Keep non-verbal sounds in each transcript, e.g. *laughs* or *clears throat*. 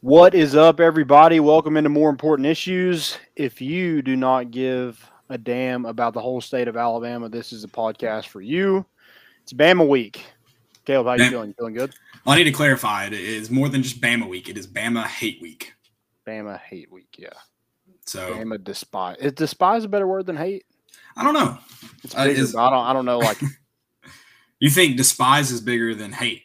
What is up, everybody? Welcome into More Important Issues. If you do not give a damn about the whole state of Alabama, this is a podcast for you. It's Bama week. Caleb, how you Bam- feeling? You feeling good? I need to clarify. It is more than just Bama week. It is Bama hate week. Bama hate week, yeah. So Bama despise. Is despise a better word than hate? I don't know. It's Uh, bigger, is- I don't. I don't know. Like, *laughs* You think despise is bigger than hate?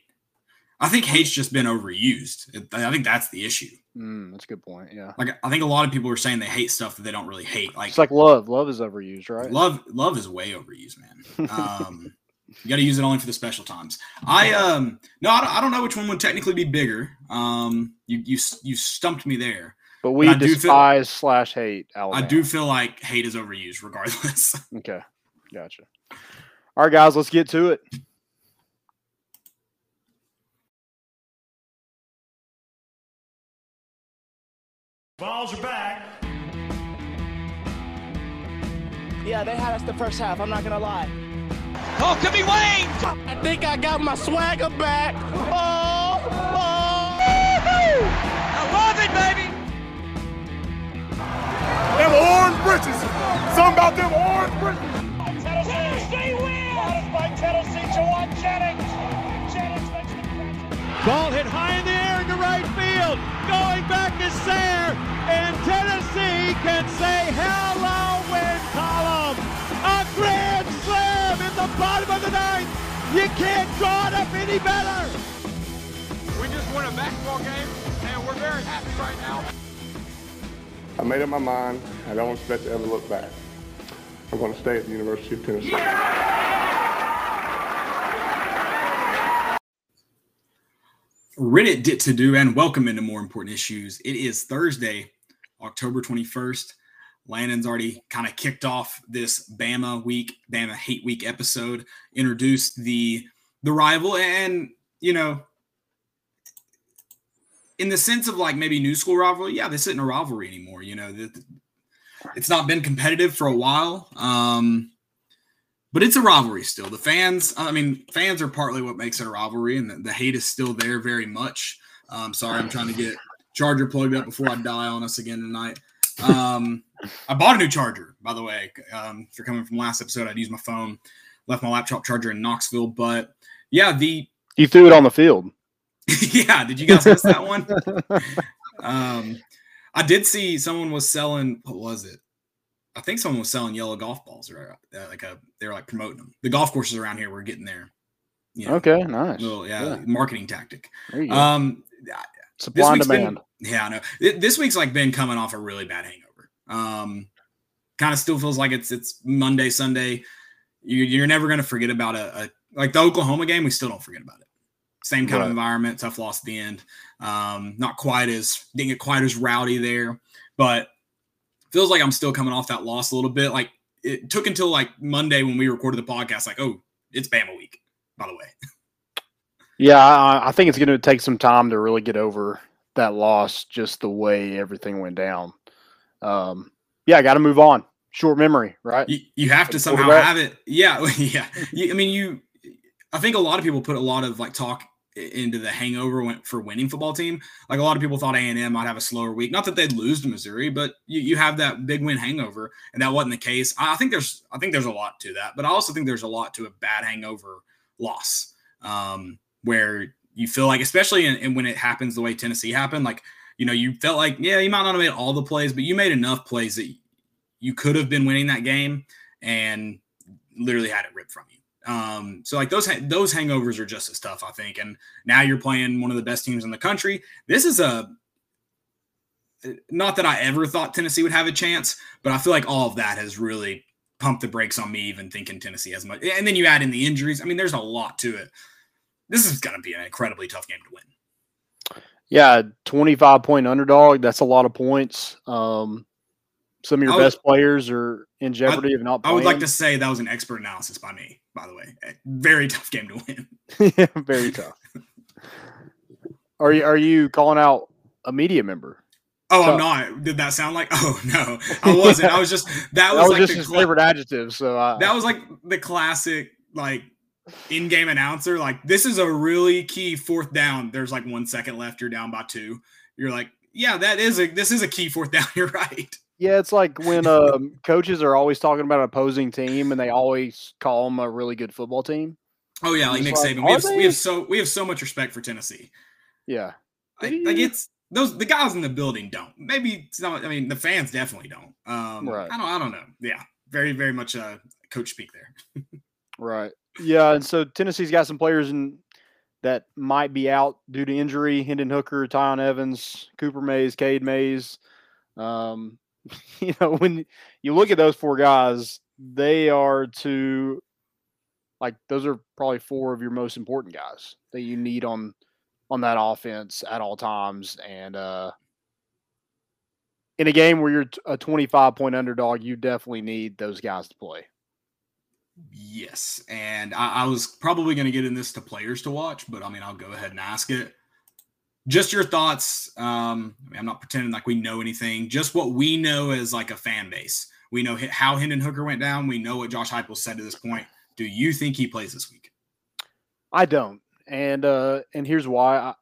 I think hate's just been overused. I think that's the issue. mm, that's a good point. Yeah, Like I think a lot of people are saying they hate stuff that they don't really hate. Like, it's like love. Love is overused, right? love, love is way overused, man. Um, *laughs* you got to use it only for the special times. I um no, I don't, I don't know which one would technically be bigger. Um, you you you stumped me there. But we I do feel- despise slash hate Alabama. I do feel like hate is overused, regardless. *laughs* Okay, gotcha. All right, guys, let's get to it. Balls are back. Yeah, they had us the first half. I'm not gonna lie. Oh, could be Wayne! I think I got my swagger back. Oh, oh. I love it, baby! Them orange britches. Something about them orange britches. Tennessee wins! by Tennessee, Jauan Jennings. Jennings makes the catch. Ball hit high in the air into right field. Going back to Sayre. And Tennessee can say hello, win column. A grand slam in the bottom of the ninth. You can't draw it up any better. We just won a basketball game, and we're very happy right now. I made up my mind. I don't expect to ever look back. I'm going to stay at the University of Tennessee. Reddit did to do and welcome into more important issues. It is Thursday, October 21st. Landon's already kind of kicked off this Bama week, Bama hate week episode, introduced the the rival, and you know, in the sense of like maybe new school rivalry, yeah, this isn't a rivalry anymore. You know, it's not been competitive for a while. Um, but it's a rivalry still. The fans, I mean, fans are partly what makes it a rivalry, and the, the hate is still there very much. Um, sorry, I'm trying to get charger plugged up before I die on us again tonight. Um, I bought a new charger, by the way. Um, if you're coming from last episode, I'd use my phone, left my laptop charger in Knoxville. But yeah, the You threw it on the field. *laughs* yeah, did you guys miss that one? *laughs* Um, I did see someone was selling. What was it? I think someone was selling yellow golf balls, or uh, like a they were like promoting them. The golf courses around here were getting there. You know, Okay, nice. little yeah, Yeah. marketing tactic. Um, Supply and week's been- demand. yeah, I know. Th- This week's like been coming off a really bad hangover. Um, kind of still feels like it's it's Monday, Sunday. You, you're never going to forget about a, a like the Oklahoma game. We still don't forget about it. Same kind Right. of environment, tough loss at the end. Um, not quite as didn't get quite as rowdy there, but feels like I'm still coming off that loss a little bit. Like it took until like Monday when we recorded the podcast. Like, oh, it's Bama week. By the way, Yeah, I, I think it's going to take some time to really get over that loss, just the way everything went down. Um, yeah, I got to move on. Short memory, right? you, you have to somehow have it. Yeah, *laughs* yeah. You, I mean, you. I think a lot of people put a lot of like talk into the hangover for winning football team. Like a lot of people thought A and M might have a slower week. Not that they'd lose to Missouri, but you, you have that big win hangover, and that wasn't the case. I, I think there's I think there's a lot to that, but I also think there's a lot to a bad hangover loss, um, where you feel like, especially in, in when it happens the way Tennessee happened, like you know you felt like yeah you might not have made all the plays, but you made enough plays that you could have been winning that game and literally had it ripped from you. Um, so like those those hangovers are just as tough, I think. And now you're playing one of the best teams in the country. This is a not that I ever thought Tennessee would have a chance, but I feel like all of that has really pumped the brakes on me even thinking Tennessee has much. And then you add in the injuries. I mean, there's a lot to it. This is going to be an incredibly tough game to win. Yeah, 25 point underdog. That's a lot of points. Um, some of your would- best players are in jeopardy of not I would like to say that was an expert analysis by me, by the way. Very *laughs* tough game to win. *laughs* yeah, very tough. Are you are you calling out a media member? Oh, So- I'm not. Did that sound like? *laughs* Oh no, I wasn't. I was just that That was, was like just the his cla- favorite adjective. So I, that was like the classic like in-game announcer, like this is a really key fourth down. There's like one second left. You're down by two. You're like, yeah, that is a this is a key fourth down. You're right. Yeah, it's like when um, *laughs* coaches are always talking about an opposing team, and they always call them a really good football team. Oh yeah, like Nick like, Saban. We have, we have so we have so much respect for Tennessee. Yeah, Like, like it's those the guys in the building don't. Maybe it's not. I mean, the fans definitely don't. Um, Right. I don't. I don't know. Yeah, very very much uh, coach speak there. right. Yeah, and so Tennessee's got some players in that might be out due to injury: Hendon Hooker, Tiyon Evans, Cooper Mays, Cade Mays. Um, *laughs* you know, when you look at those four guys, they are two like those are probably four of your most important guys that you need on on that offense at all times. And uh in a game where you're a 25 point underdog, you definitely need those guys to play. Yes, and I, I was probably going to get in this to players to watch, but I mean, I'll go ahead and ask it. Just your thoughts. Um, I mean, I'm not pretending like we know anything. Just what we know as like a fan base. We know how Hendon Hooker went down. We know what Josh Heupel said to this point. Do you think he plays this week? I don't, and uh, and here's why. I,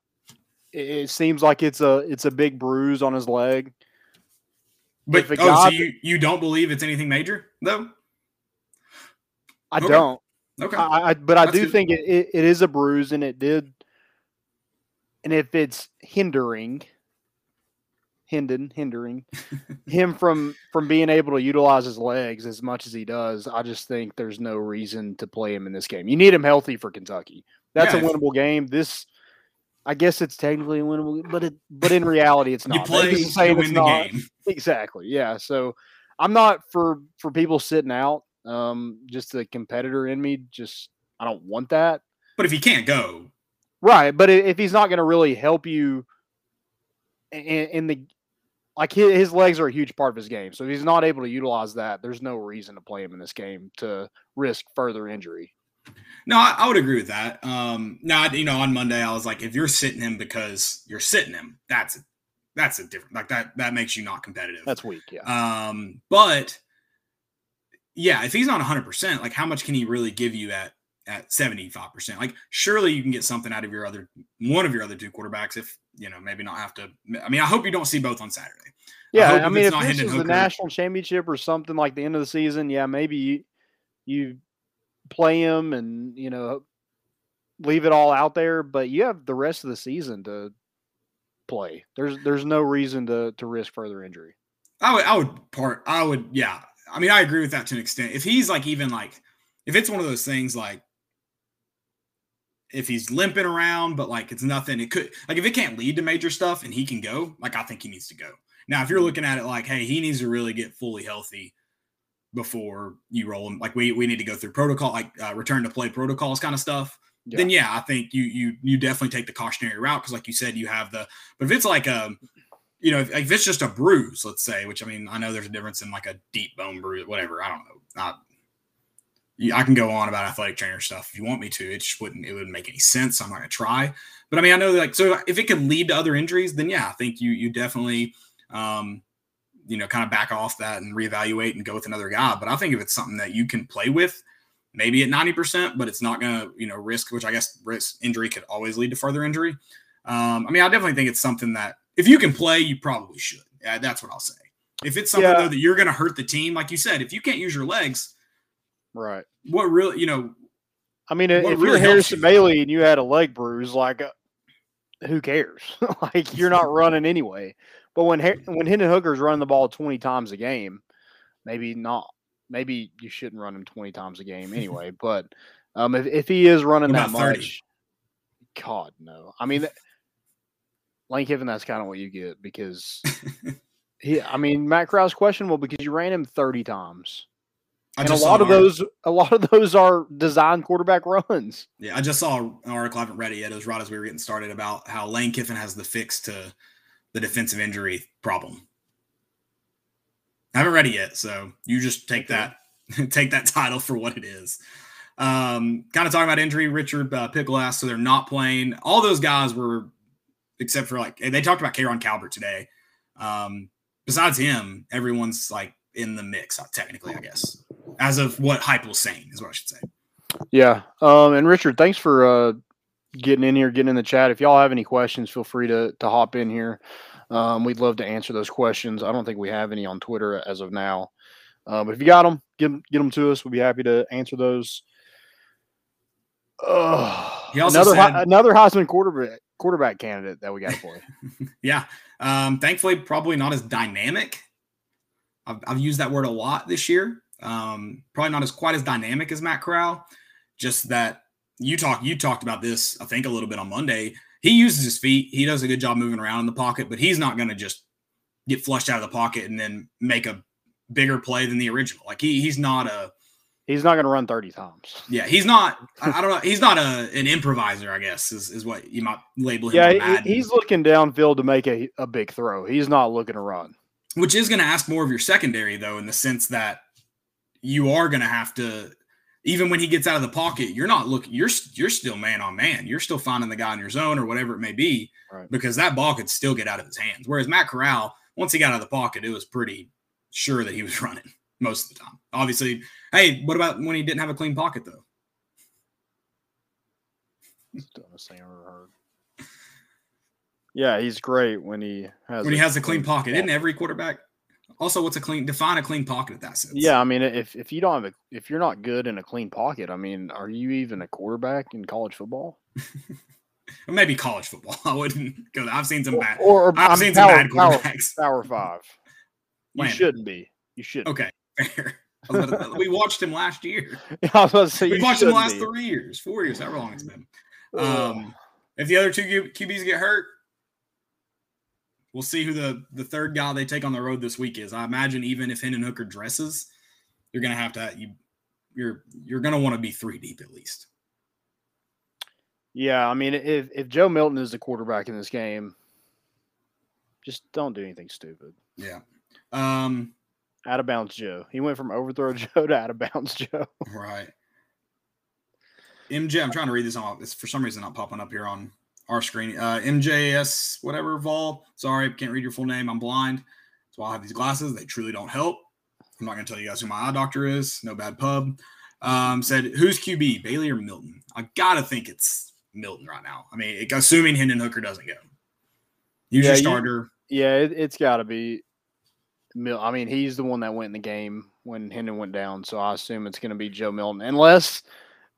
it, seems like it's a it's a big bruise on his leg. But oh, guy- so you you don't believe it's anything major though? I Okay. don't. Okay. I, I but I That's do good. think it, it, it is a bruise, and it did. And if it's hindering, Hendon hindering *laughs* him from from being able to utilize his legs as much as he does, I just think there's no reason to play him in this game. You need him healthy for Kentucky. That's Yeah, a winnable game. This, I guess, it's technically a winnable, but it but in reality, it's *laughs* not. you play saying win it's the not. game. *laughs* Exactly. Yeah. So I'm not for for people sitting out. Um, just the competitor in me, just I don't want that. But if he can't go, Right. But if he's not going to really help you in, in the like his, his legs are a huge part of his game. So if he's not able to utilize that, there's no reason to play him in this game to risk further injury. No, I, I would agree with that. Um, no, I- you know, on Monday I was like, if you're sitting him because you're sitting him, that's that's a different like that. That makes you not competitive. That's weak. Yeah. Um, but yeah, if he's not 100, percent like how much can he really give you at at 75 percent? Like surely you can get something out of your other one of your other two quarterbacks. If you know, maybe not have to. I mean, I hope you don't see both on Saturday. Yeah, hope I, mean, if this is the national championship or something like the end of the season, yeah, maybe you, you play him and you know leave it all out there. But you have the rest of the season to play. There's there's no reason to to risk further injury. I would, I would part, I would, yeah. I mean, I agree with that to an extent. If he's like, even like, if it's one of those things like, if he's limping around, but like it's nothing, it could, like, if it can't lead to major stuff and he can go, like, I think he needs to go. Now, if you're looking at it like, hey, he needs to really get fully healthy before you roll him, like, we, we need to go through protocol, like, uh, return to play protocols kind of stuff. Yeah. Then yeah, I think you you you definitely take the cautionary route because, like you said, you have the. But if it's like a, you know, if, if it's just a bruise, let's say, which I mean, I know there's a difference in like a deep bone bruise, whatever. I don't know. I, yeah, I can go on about athletic trainer stuff if you want me to. It just wouldn't. It wouldn't make any sense. I'm not gonna try. But I mean, I know like so if it could lead to other injuries, then yeah, I think you you definitely, um, you know, kind of back off that and reevaluate and go with another guy. But I think if it's something that you can play with, maybe at 90%, but it's not going to, you know, risk, which I guess risk injury could always lead to further injury. Um, I mean, I definitely think it's something that if you can play, you probably should. Yeah, that's what I'll say. If it's something Yeah. though that you're going to hurt the team, like you said, if you can't use your legs, Right. what really, you know, I mean, if really you're Harrison you? Bailey and you had a leg bruise, like, uh, who cares? *laughs* like, you're not *laughs* running anyway. But when when Hendon Hooker's running the ball 20 times a game, maybe not. Maybe you shouldn't run him 20 times a game *laughs* anyway. but um, if, if he is running that 30? much, God, no. I mean, th- Lane Kiffin, that's kind of what you get because he, I mean, Matt Corral questionable because you ran him 30 times. And a lot of those, a lot of those are designed quarterback *laughs* runs. Yeah, I just saw an article I haven't read it yet. It was right as we were getting started about how Lane Kiffin has the fix to the defensive injury problem. I haven't read it yet, so you just take that *laughs* take that title for what it is. Um, kind of talking about injury, Richard uh, Pickle so they're not playing. All those guys were, except for like they talked about Kayron Calvert today. Um, besides him, everyone's like in the mix, uh, technically, I guess, as of what Hype was saying is what I should say. Yeah. Um, and Richard, thanks for uh, getting in here, getting in the chat. If y'all have any questions, feel free to to hop in here. Um, we'd love to answer those questions. I don't think we have any on Twitter as of now. Uh, but if you got them, get, 'em- get them to us. We'd be happy to answer those. Uh, He also another said- another Heisman quarterback quarterback candidate that we got for play. *laughs* Yeah. Um, thankfully, probably not as dynamic. I've, I've used that word a lot this year. Um, probably not as quite as dynamic as Matt Corral. Just that you talk you talked about this, I think, a little bit on Monday. He uses his feet. He does a good job moving around in the pocket, but he's not going to just get flushed out of the pocket and then make a bigger play than the original. Like he he's not a He's not going to run thirty times. yeah he's not I, I don't know he's not a an improviser I guess is, is what you might label him. Yeah, he- he's looking downfield to make a, a big throw. He's not looking to run. which is going to ask more of your secondary though in the sense that you are going to have to even when he gets out of the pocket you're not looking you're you're still man on man. You're still finding the guy in your zone or whatever it may be Right. because that ball could still get out of his hands. Whereas Matt Corral once he got out of the pocket it was pretty sure that he was *laughs* running most of the time. Obviously hey what about when he didn't have a clean pocket though? Dumbest thing I've ever heard. Yeah, he's great when he has when he has a clean pocket. Isn't every quarterback also what's a clean define a clean pocket at that sense Yeah, I mean, if if you don't have a, if you're not good in a clean pocket, I mean, are you even a quarterback in college football? *laughs* or maybe college football *laughs* i wouldn't go i've seen some bad Or, or I've I seen mean, some bad quarterbacks. power five. *laughs* You shouldn't be. You should. Okay, fair. I was about to- we watched him last year. I was about to say We watched him the last be. three years, four years, however long it's been. Um, if the other two QBs get hurt, we'll see who the the third guy they take on the road this week is. I imagine even if Hendon Hooker dresses, you're gonna have to you you're you're gonna want to be three deep at least. yeah, I mean, if if Joe Milton is the quarterback in this game, just don't do anything stupid. Yeah. Um. Out of bounds, Joe. He went from overthrow *laughs* Joe to out of bounds, Joe. Right. MJ, I'm trying to read this on. It's for some reason not popping up here on our screen. Uh, MJS, whatever, Vol. Sorry, can't read your full name. I'm blind. That's why I have these glasses. They truly don't help. I'm not going to tell you guys who my eye doctor is. No bad pub. Um, said, who's QB, Bailey or Milton? I got to think it's Milton right now. I mean, assuming Hendon Hooker doesn't go. Use Yeah, your you- starter. Yeah, it, it's got to be. Mil- I mean, he's the one that went in the game when Hendon went down, so I assume it's going to be Joe Milton, unless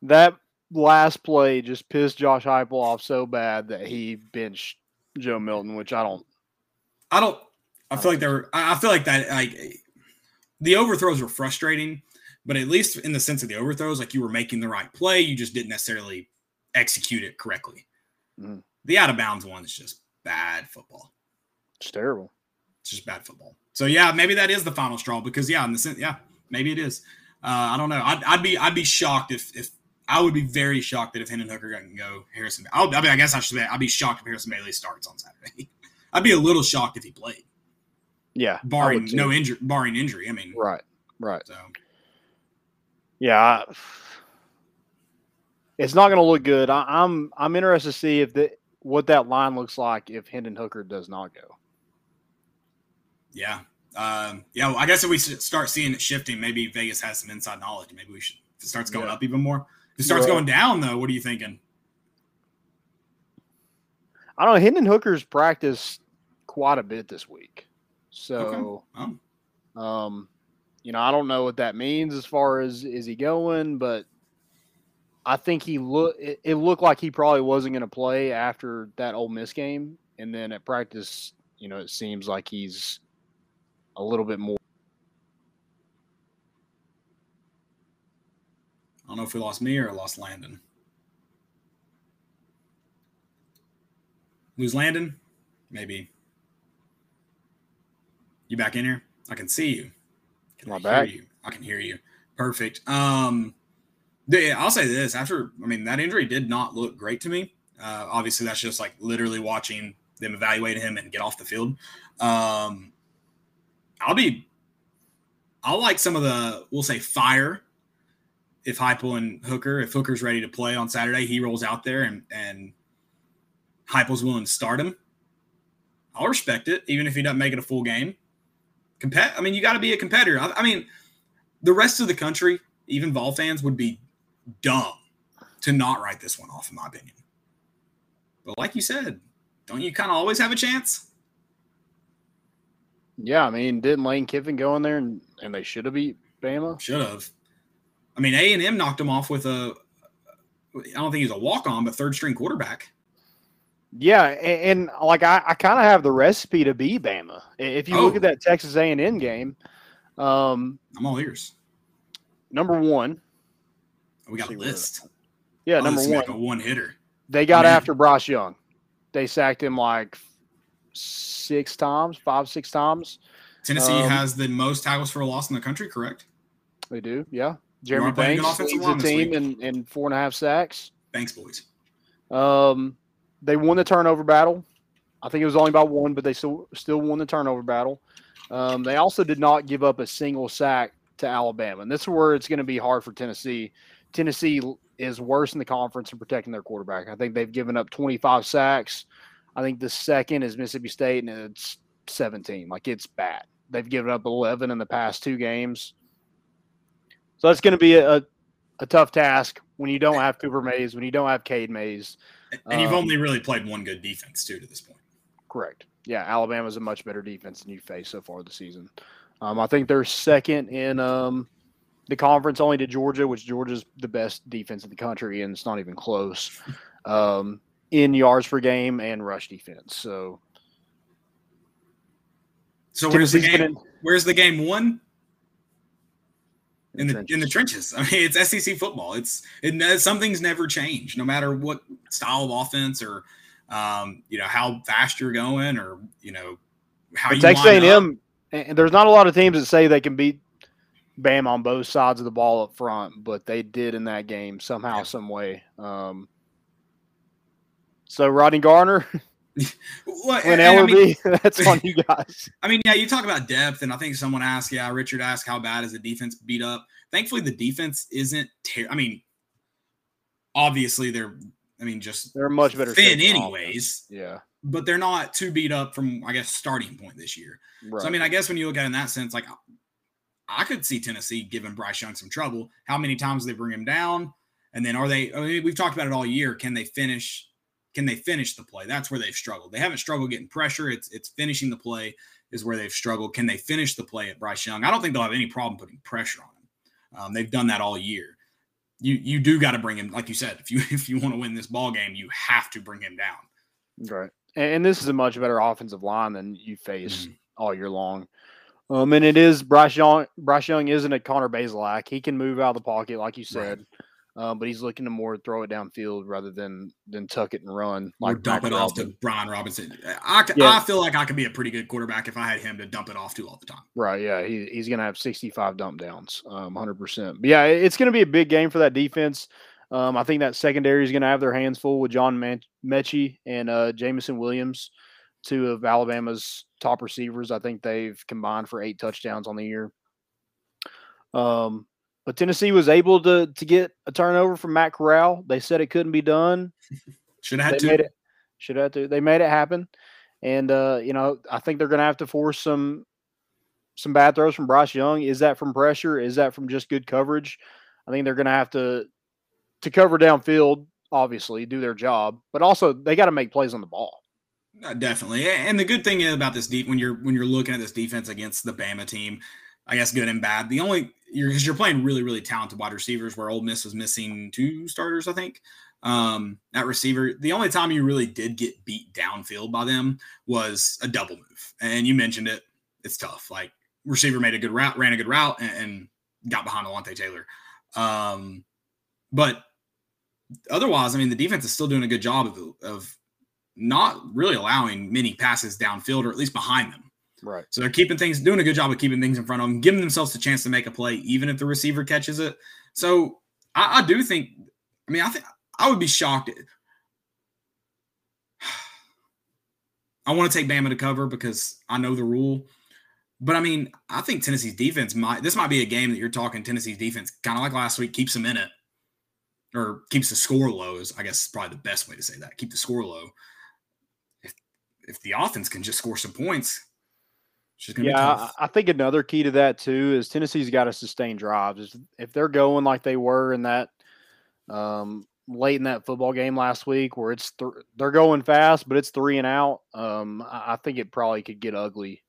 that last play just pissed Josh Heupel off so bad that he benched Joe Milton, which I don't. I don't. I feel like they're. I I feel like that. Like the overthrows were frustrating, but at least in the sense of the overthrows, like you were making the right play, you just didn't necessarily execute it correctly. Mhm. The out of bounds one is just bad football. It's terrible. It's just bad football. So yeah, maybe that is the final straw because yeah, in the sense, yeah, maybe it is. Uh, I don't know. I'd, I'd be I'd be shocked if if I would be very shocked that if Hendon Hooker can go, Harrison. I'll, I mean, I guess I should say I'd be shocked if Harrison Bailey starts on Saturday. *laughs* I'd be a little shocked if he played Yeah, barring no injury, barring injury. I mean, Right, right. so Yeah, I, it's not going to look good. I, I'm I'm interested to see if the what that line looks like if Hendon Hooker does not go. yeah, um, yeah. Well, I guess if we start seeing it shifting, maybe Vegas has some inside knowledge. Maybe we should. If it starts going Yeah. up even more, if it starts Yeah. going down, though, what are you thinking? I don't know. Hendon Hooker's practiced quite a bit this week, so Oh, um, you know I don't know what that means as far as is he going, but I think he look. It, it looked like he probably wasn't going to play after that Ole Miss game, and then at practice, you know, it seems like he's a little bit more. Don't know if we lost me or lost Landon. Lose Landon? Maybe. You back in here? I can see you. Can Am I I back? hear you? I can hear you. Perfect. Um, the- I'll say this: after, I mean, that injury did not look great to me. Uh, obviously, that's just like literally watching them evaluate him and get off the field. Um, I'll be, I'll like some of the, we'll say, fire if Heupel and Hooker, if Hooker's ready to play on Saturday, he rolls out there and and Heupel's willing to start him. I'll respect it, even if he doesn't make it a full game. Compet. I mean, you got to be a competitor. I, I mean, the rest of the country, even Vol fans, would be dumb to not write this one off, in my opinion. But like you said, don't you kind of always have a chance? Yeah, I mean, didn't Lane Kiffin go in there and, and they should have beat Bama? Should have. I mean, A and M knocked him off with a. I don't think he's a walk on, but third string quarterback. Yeah, and, and like I, I kind of have the recipe to be Bama. If you oh. look at that Texas A and M game, um, I'm all ears. Number one, we got a list. Yeah, oh, number one, like a one hitter. They got Man. after Bryce Young. They sacked him like six times, five, six times. Tennessee um, has the most tackles for a loss in the country, correct? They do, yeah. Jeremy Banks leads the team in, in four and a half sacks. Thanks, boys. Um, they won the turnover battle. I think it was only about one, but they still still won the turnover battle. Um, they also did not give up a single sack to Alabama, and this is where it's going to be hard for Tennessee. Tennessee is worse in the conference in protecting their quarterback. I think they've given up 25 sacks. I think the second is Mississippi State, and it's 17. Like it's bad. They've given up 11 in the past two games. So that's going to be a, a tough task when you don't have Cooper Mays, when you don't have Cade Mays. And you've um, only really played one good defense, too, to this point. Correct. Yeah, Alabama's a much better defense than you faced so far this season. Um, I think they're second in um, the conference only to Georgia, which Georgia's the best defense in the country, and it's not even close *laughs* um, in yards per game and rush defense. So, so where's the game? Where's the game one? In the trenches. in the trenches. *laughs* I mean, it's SEC football. It's it, some things never change, no matter what style of offense or um, you know how fast you're going or you know how but you Texas A&M. And there's not a lot of teams that say they can beat Bam on both sides of the ball up front, but they did in that game somehow, yeah. some way. Um, so Rodney Garner, *laughs* well, Ellerby, I mean, *laughs* that's on you guys. *laughs* I mean, yeah, you talk about depth, and I think someone asked, yeah, Richard asked, how bad is the defense beat up? Thankfully, the defense isn't. Ter- I mean, obviously they're. I mean, just they're much better thin, anyways. Yeah, but they're not too beat up from, I guess, starting point this year. Right. So I mean, I guess when you look at it in that sense, like I could see Tennessee giving Bryce Young some trouble. How many times they bring him down, and then are they? I mean, we've talked about it all year. Can they finish? Can they finish the play? That's where they've struggled. They haven't struggled getting pressure. It's it's finishing the play is where they've struggled. Can they finish the play at Bryce Young? I don't think they'll have any problem putting pressure on him. Um, they've done that all year. You you do got to bring him, like you said. If you *laughs* if you want to win this ball game, you have to bring him down. Right, and, this is a much better offensive line than you face mm-hmm. all year long. Um, and it is Bryce Young. Bryce Young isn't a Connor Bazelak. He can move out of the pocket, like you said, right. Um, but he's looking to more throw it downfield rather than than tuck it and run. Like or dump it off to Brian Robinson. I, yeah. I feel like I could be a pretty good quarterback if I had him to dump it off to all the time. Right. Yeah. He, he's going to have 65 dump downs, um, 100%. But yeah, it's going to be a big game for that defense. Um, I think that secondary is going to have their hands full with John Man- Metchie and uh, Jameson Williams two of Alabama's top receivers. I think they've combined for eight touchdowns on the year. Um, but Tennessee was able to to get a turnover from Matt Corral. They said it couldn't be done. *laughs* Should have had they to. Should have to. They made it happen, and uh, you know I think they're going to have to force some some bad throws from Bryce Young. Is that from pressure? Is that from just good coverage? I think they're going to have to to cover downfield. Obviously, do their job, but also they got to make plays on the ball. Uh, definitely, and the good thing about this deep when you're when you're looking at this defense against the Bama team, I guess good and bad. The only you're because you're playing really really talented wide receivers. Where Ole Miss was missing two starters, I think. Um, at receiver, the only time you really did get beat downfield by them was a double move, and you mentioned it. It's tough. Like receiver made a good route, ran a good route, and, and got behind Alontae Taylor. Um, but otherwise, I mean, the defense is still doing a good job of, of not really allowing many passes downfield or at least behind them. Right. So they're keeping things, doing a good job of keeping things in front of them, giving themselves a chance to make a play, even if the receiver catches it. So I, I do think, I mean, I think I would be shocked. *sighs* I want to take Bama to cover because I know the rule. But I mean, I think Tennessee's defense might, this might be a game that you're talking Tennessee's defense, kind of like last week, keeps them in it or keeps the score low, is I guess probably the best way to say that. Keep the score low If if the offense can just score some points, yeah, I think another key to that too is Tennessee's got to sustain drives. If they're going like they were in that Um, late in that football game last week, where it's th- they're going fast, but it's three and out. Um, I, think it probably could get ugly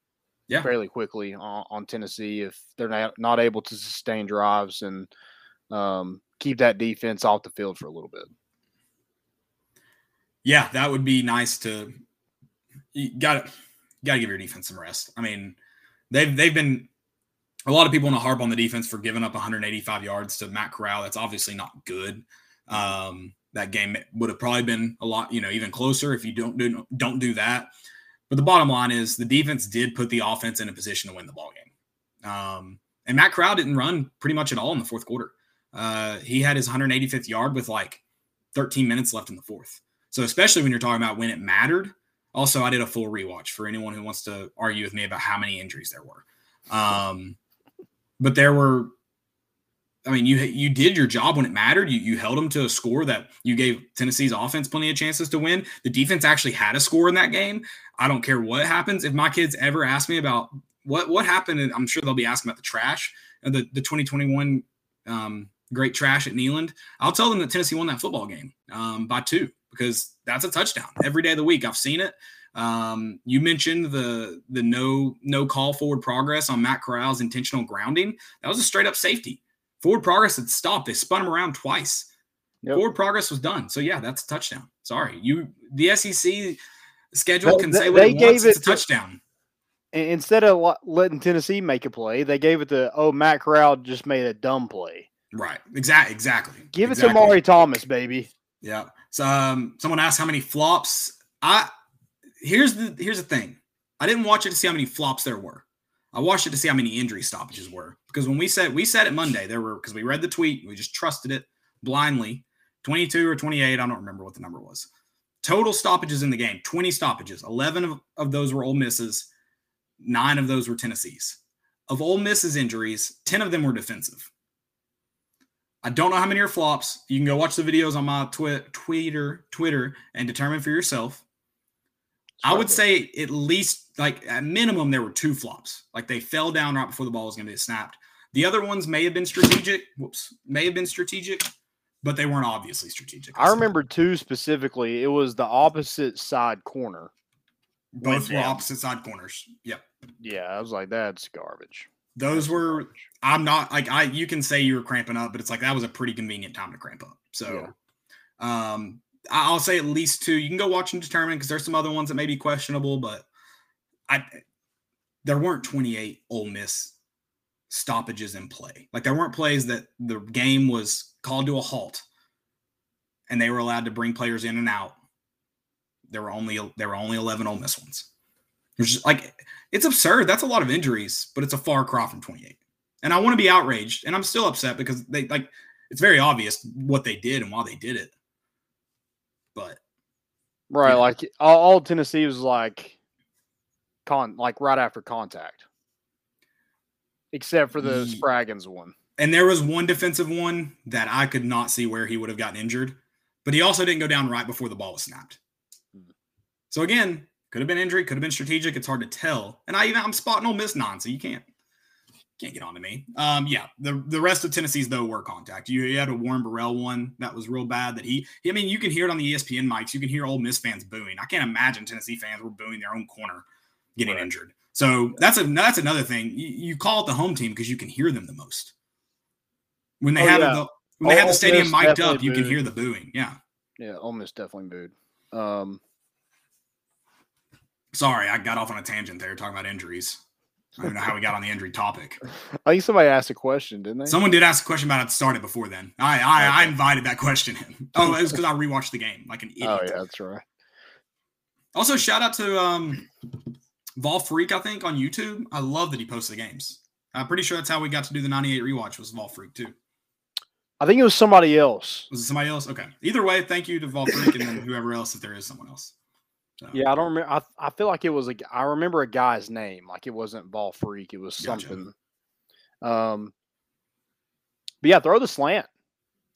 Yeah. fairly quickly on, on Tennessee if they're not, not able to sustain drives and um, keep that defense off the field for a little bit. Yeah, that would be nice to. You got to got to give your defense some rest. I mean, they've they've been a lot of people want to harp on the defense for giving up 185 yards to Matt Corral. That's obviously not good. Um, that game would have probably been a lot, you know, even closer if you don't do don't do that. But the bottom line is the defense did put the offense in a position to win the ball game. Um, and Matt Corral didn't run pretty much at all in the fourth quarter. Uh, he had his 185th yard with like 13 minutes left in the fourth. So especially when you're talking about when it mattered. Also, I did a full rewatch for anyone who wants to argue with me about how many injuries there were. Um, but there were I mean, you you did your job when it mattered. You you held them to a score that you gave Tennessee's offense plenty of chances to win. The defense actually had a score in that game. I don't care what happens. If my kids ever ask me about what what happened, and I'm sure they'll be asking about the trash, uh, the the 2021 um, great trash at Neyland. I'll tell them that Tennessee won that football game um, by two because that's a touchdown every day of the week. I've seen it. Um, you mentioned the the no no call forward progress on Matt Corral's intentional grounding. That was a straight up safety. Forward progress had stopped. They spun him around twice. Yep. Forward progress was done. So yeah, that's a touchdown. Sorry, you. The SEC schedule can they- say what they it wants. gave It's a to- touchdown. Instead of letting Tennessee make a play, they gave it to oh Matt Corral just made a dumb play. Right. Exactly. Exactly. Give it exactly. to Maury Thomas, baby. Yeah. Um, someone asked how many flops. I here's the here's the thing. I didn't watch it to see how many flops there were. I watched it to see how many injury stoppages were because when we said we said it Monday, there were because we read the tweet, we just trusted it blindly. 22 or 28, I don't remember what the number was. Total stoppages in the game, 20 stoppages. 11 of, of those were Ole Misses, nine of those were Tennessee's. Of Ole Miss's injuries, 10 of them were defensive. I don't know how many are flops. You can go watch the videos on my twi- Twitter, Twitter, and determine for yourself. I would say at least, like at minimum, there were two flops. Like they fell down right before the ball was going to get snapped. The other ones may have been strategic. Whoops, may have been strategic, but they weren't obviously strategic. I remember two specifically. It was the opposite side corner. both were down. opposite side corners. Yep, Yeah, I was like, that's garbage. Those were. I'm not like I. You can say you were cramping up, but it's like that was a pretty convenient time to cramp up. So, um, I- I'll say at least two. You can go watch and determine because there's some other ones that may be questionable, but I there weren't 28 Ole Miss stoppages in play. Like there weren't plays that the game was called to a halt, and they were allowed to bring players in and out. There were only there were only 11 Ole Miss ones. It's just like it's absurd. That's a lot of injuries, but it's a far cry from 28. And I want to be outraged, and I'm still upset because they like it's very obvious what they did and why they did it. But Right, Yeah. like all, all Tennessee was like con like right after contact. Except for the Ye- Spraggins one. and there was one defensive one that I could not see where he would have gotten injured, but he also didn't go down right before the ball was snapped. Hmm. So again, could have been injury, could have been strategic. It's hard to tell. And I even I'm spotting Ole Miss nine, so you can't can't get on to me. Um, yeah, the the rest of Tennessee's though were contact. You, you had a Warren Burrell one that was real bad. That he, I mean, you can hear it on the ESPN mics. You can hear Ole Miss fans booing. I can't imagine Tennessee fans were booing their own corner getting Right. injured. So that's a that's another thing. You, you call it the home team because you can hear them the most. When they Oh, have yeah. the when they have the stadium mic'd up, you can hear the booing. Yeah. Yeah, Ole Miss definitely booed. Um Sorry, I got off on a tangent there talking about injuries. I don't know how we got on the injury topic. *laughs* I think somebody asked a question, didn't they? Someone did ask a question about it started before then. I I, I invited that question in. *laughs* Oh, it was because I rewatched the game like an idiot. oh yeah, that's right. Also, shout out to um Vol Freak, I think, on YouTube. I love that he posts the games. I'm pretty sure that's how we got to do the 98 rewatch was Vol Freak too. I think it was somebody else. Was it somebody else? Okay. Either way, thank you to Vol Freak and then whoever else if there is someone else. So, Yeah, I don't remember. I, I feel like it was a. I remember a guy's name. Like it wasn't Ball Freak. It was Gotcha. something. Um. But yeah, throw the slant.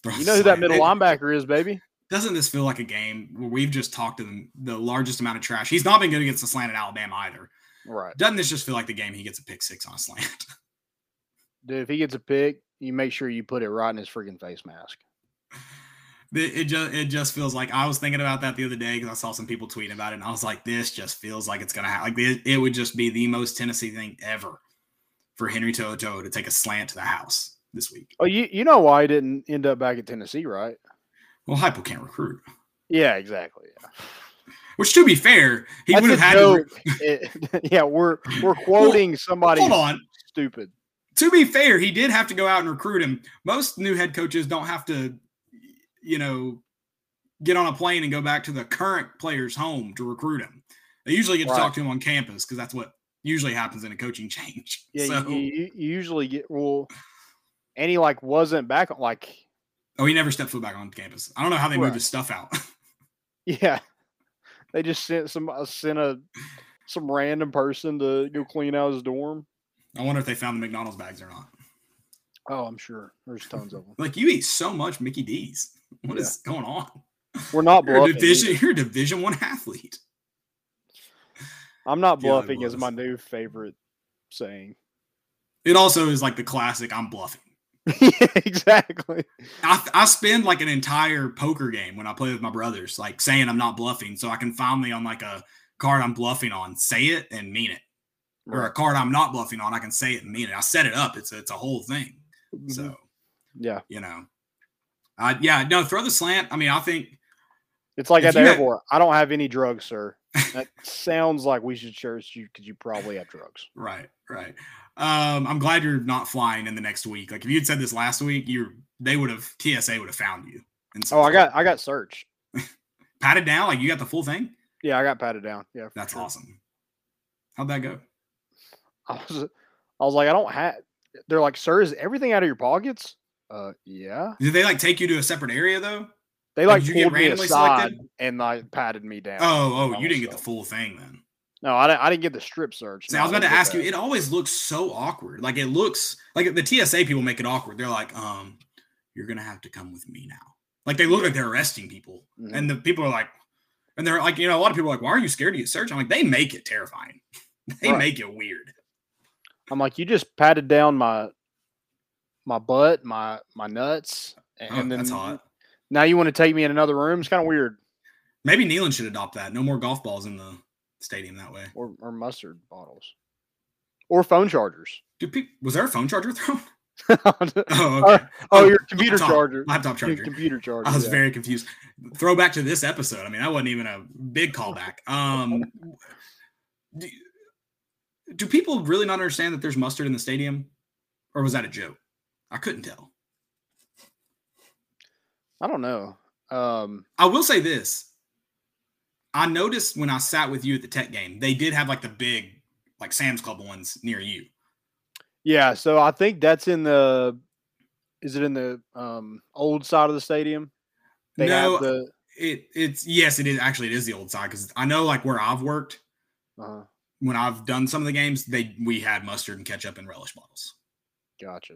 *laughs* You know who that middle It- linebacker is, baby. Doesn't this feel like a game where we've just talked to them the largest amount of trash? He's not been good against the slant at Alabama either. Right, Doesn't this just feel like the game he gets a pick six on a slant? *laughs* dude. If he gets a pick, you make sure you put it right in his freaking face mask. It, just it just feels like I was thinking about that the other day because I saw some people tweeting about it, and I was like, this just feels like it's gonna happen. Like it, it would just be the most Tennessee thing ever for Henry To'oTo'o to take a slant to the house this week. Oh, you you know why he didn't end up back at Tennessee, right? Well, Heupel can't recruit. Yeah, exactly. Yeah. Which, to be fair, he That's would have had to. re- *laughs* yeah, we're we're quoting somebody Hold on. stupid. To be fair, he did have to go out and recruit him. Most new head coaches don't have to, you know, get on a plane and go back to the current player's home to recruit him. They usually get to Right. talk to him on campus because that's what usually happens in a coaching *laughs* change. Yeah, So, you, you, you usually get well, and he like wasn't back. on Like, oh, he never stepped foot back on campus. I don't know how they moved Right. his stuff out. *laughs* yeah, they just sent some uh, sent a some random person to go clean out his dorm. I wonder if they found the McDonald's bags or not. Oh, I'm sure there's tons of *laughs* them. Like you eat so much Mickey D's. *laughs* What is going on? We're not You're bluffing. division. either. You're a Division One athlete. I'm not Yeah, bluffing is my new favorite saying. It also is like the classic. I'm bluffing. yeah, *laughs* exactly. I, I spend like an entire poker game when I play with my brothers, like saying I'm not bluffing, so I can finally on like a card I'm bluffing on, say it and mean it, or a card I'm not bluffing on, I can say it and mean it. I set it up. It's a, it's a whole thing. Mhm. So yeah, you know, I yeah no throw the slant. I mean I think it's like at the you had- I don't have any drugs, sir. *laughs* That sounds like we should search you because you probably have drugs. right right. Um, I'm glad you're not flying in the next week. Like if you'd said this last week, you they would have TSA would have found you. And Oh, I got I got searched. *laughs* patted down. Like you got the full thing. Yeah, I got patted down. Yeah, That's sure. awesome. How'd that go? I was I was like, I don't have. They're like, sir, is everything out of your pockets? Uh, yeah. Did they like take you to a separate area though? They Like, did you get pulled me randomly aside selected? and like patted me down. Oh, oh, you didn't get the full thing then. No, I didn't. I didn't get the strip search. See, No, I was about to ask you. It always looks so awkward. Like it looks like the TSA people make it awkward. They're like, um, you're gonna have to come with me now. Like they look like they're arresting people, Mhm. and the people are like, and they're like, you know, a lot of people are like, why are you scared to get searched? I'm like, they make it terrifying. *laughs* they Right. make it weird. I'm like, you just patted down my my butt, my my nuts, and Oh, then that's hot. now you want to take me in another room? It's kind of weird. Maybe Neyland should adopt that. No more golf balls in the stadium that way. Or or mustard bottles, or phone chargers. Do people, was there a phone charger thrown? oh, *laughs* Oh, okay. oh, your computer laptop- charger. Laptop Your charger. computer charger. I was yeah. very confused. Throwback to this episode. I mean, that wasn't even a big callback. Um, do, do people really not understand that there's mustard in the stadium, or was that a joke? I couldn't tell. I don't know. Um, I will say this: I noticed when I sat with you at the Tech game, they did have like the big, like Sam's Club ones near you. yeah, so I think that's in the. Is it in the um, old side of the stadium? They no, have the. it it's yes, it is actually it is the old side because I know like where I've worked Uh, when I've done some of the games, they we had mustard and ketchup and relish bottles. gotcha.